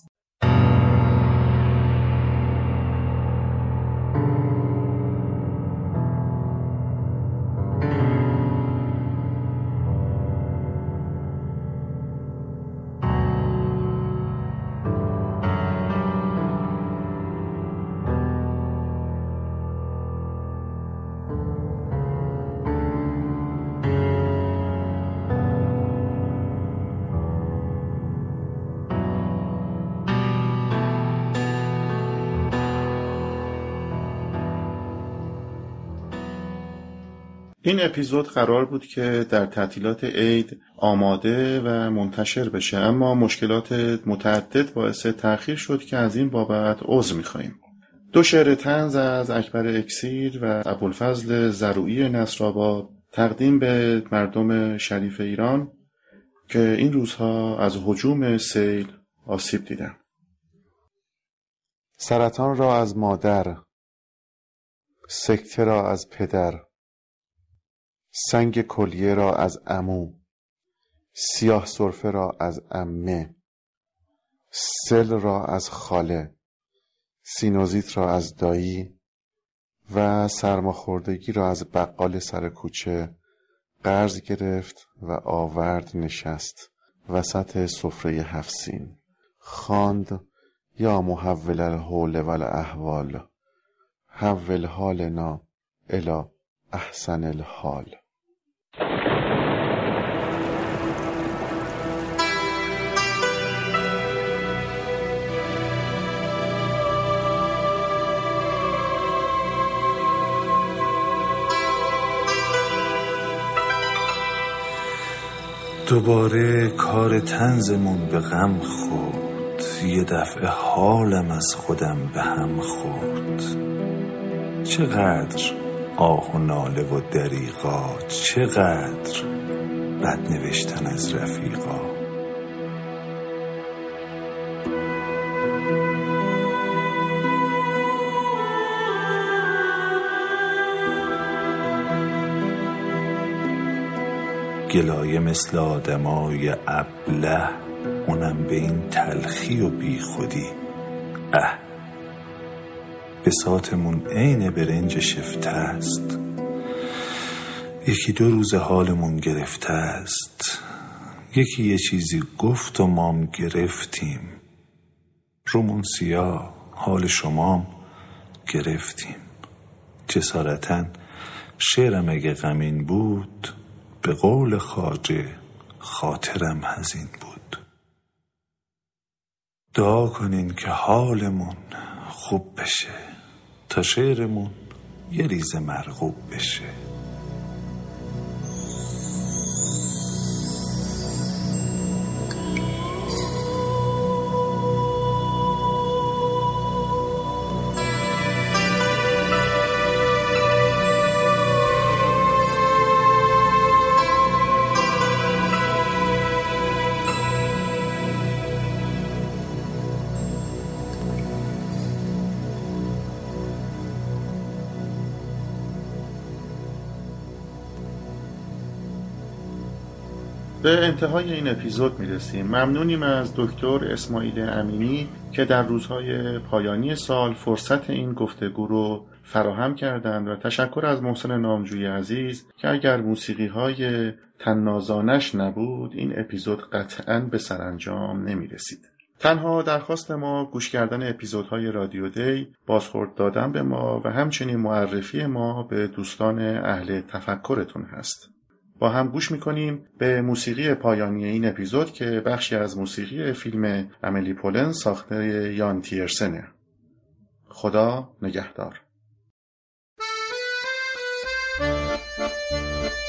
این اپیزود قرار بود که در تعطیلات عید آماده و منتشر بشه اما مشکلات متعدد باعث تأخیر شد که از این بابت عذر می‌خواهیم. دو شعر تنز از اکبر اکسیر و ابوالفضل زروعی نصرآباد تقدیم به مردم شریف ایران که این روزها از حجوم سیل آسیب دیدن. سرطان را از مادر سکته را از پدر. سنگ کلیه را از عمو سیاه سرفه را از عمه سل را از خاله سینوزیت را از دایی و سرماخوردگی را از بقال سر کوچه قرض گرفت و آورد نشست وسط سفره هفسین. خواند یا محول الحول والاحوال حول حالنا الی احسن الحال. دوباره کار تنزمون به غم خورد. یه دفعه حالم از خودم به هم خورد. چقدر؟ آه و ناله و دریغا چقدر بد نوشتن از رفیقا. گلایه مثل آدمای ابله اونم به این تلخی و بی خودی اه. بساتمون عین برنج شفته است. یکی دو روز حالمون گرفته است. یکی یه چیزی گفت و مام گرفتیم. رومون سیاه حال شمام گرفتیم. جسارتا شعرم اگه غمین بود به قول خاجه خاطرم هزین بود. دعا کنین که حالمون خوب بشه. تا شعرمون یه ریز مرغوب بشه. انتهای این اپیزود می‌رسیم ممنونیم از دکتر اسماعیل امینی که در روزهای پایانی سال فرصت این گفتگو رو فراهم کردند و تشکر از محسن نامجوی عزیز که اگر موسیقی های تنازانش نبود این اپیزود قطعا به سرانجام نمی رسید. تنها درخواست ما گوش کردن اپیزودهای رادیو دی بازخورد دادن به ما و همچنین معرفی ما به دوستان اهل تفکرتون هست. با هم گوش می‌کنیم به موسیقی پایانی این اپیزود که بخشی از موسیقی فیلم امیلی پولن ساخته یان تیرسنه. خدا نگهدار.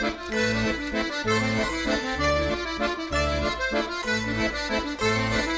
Thank you.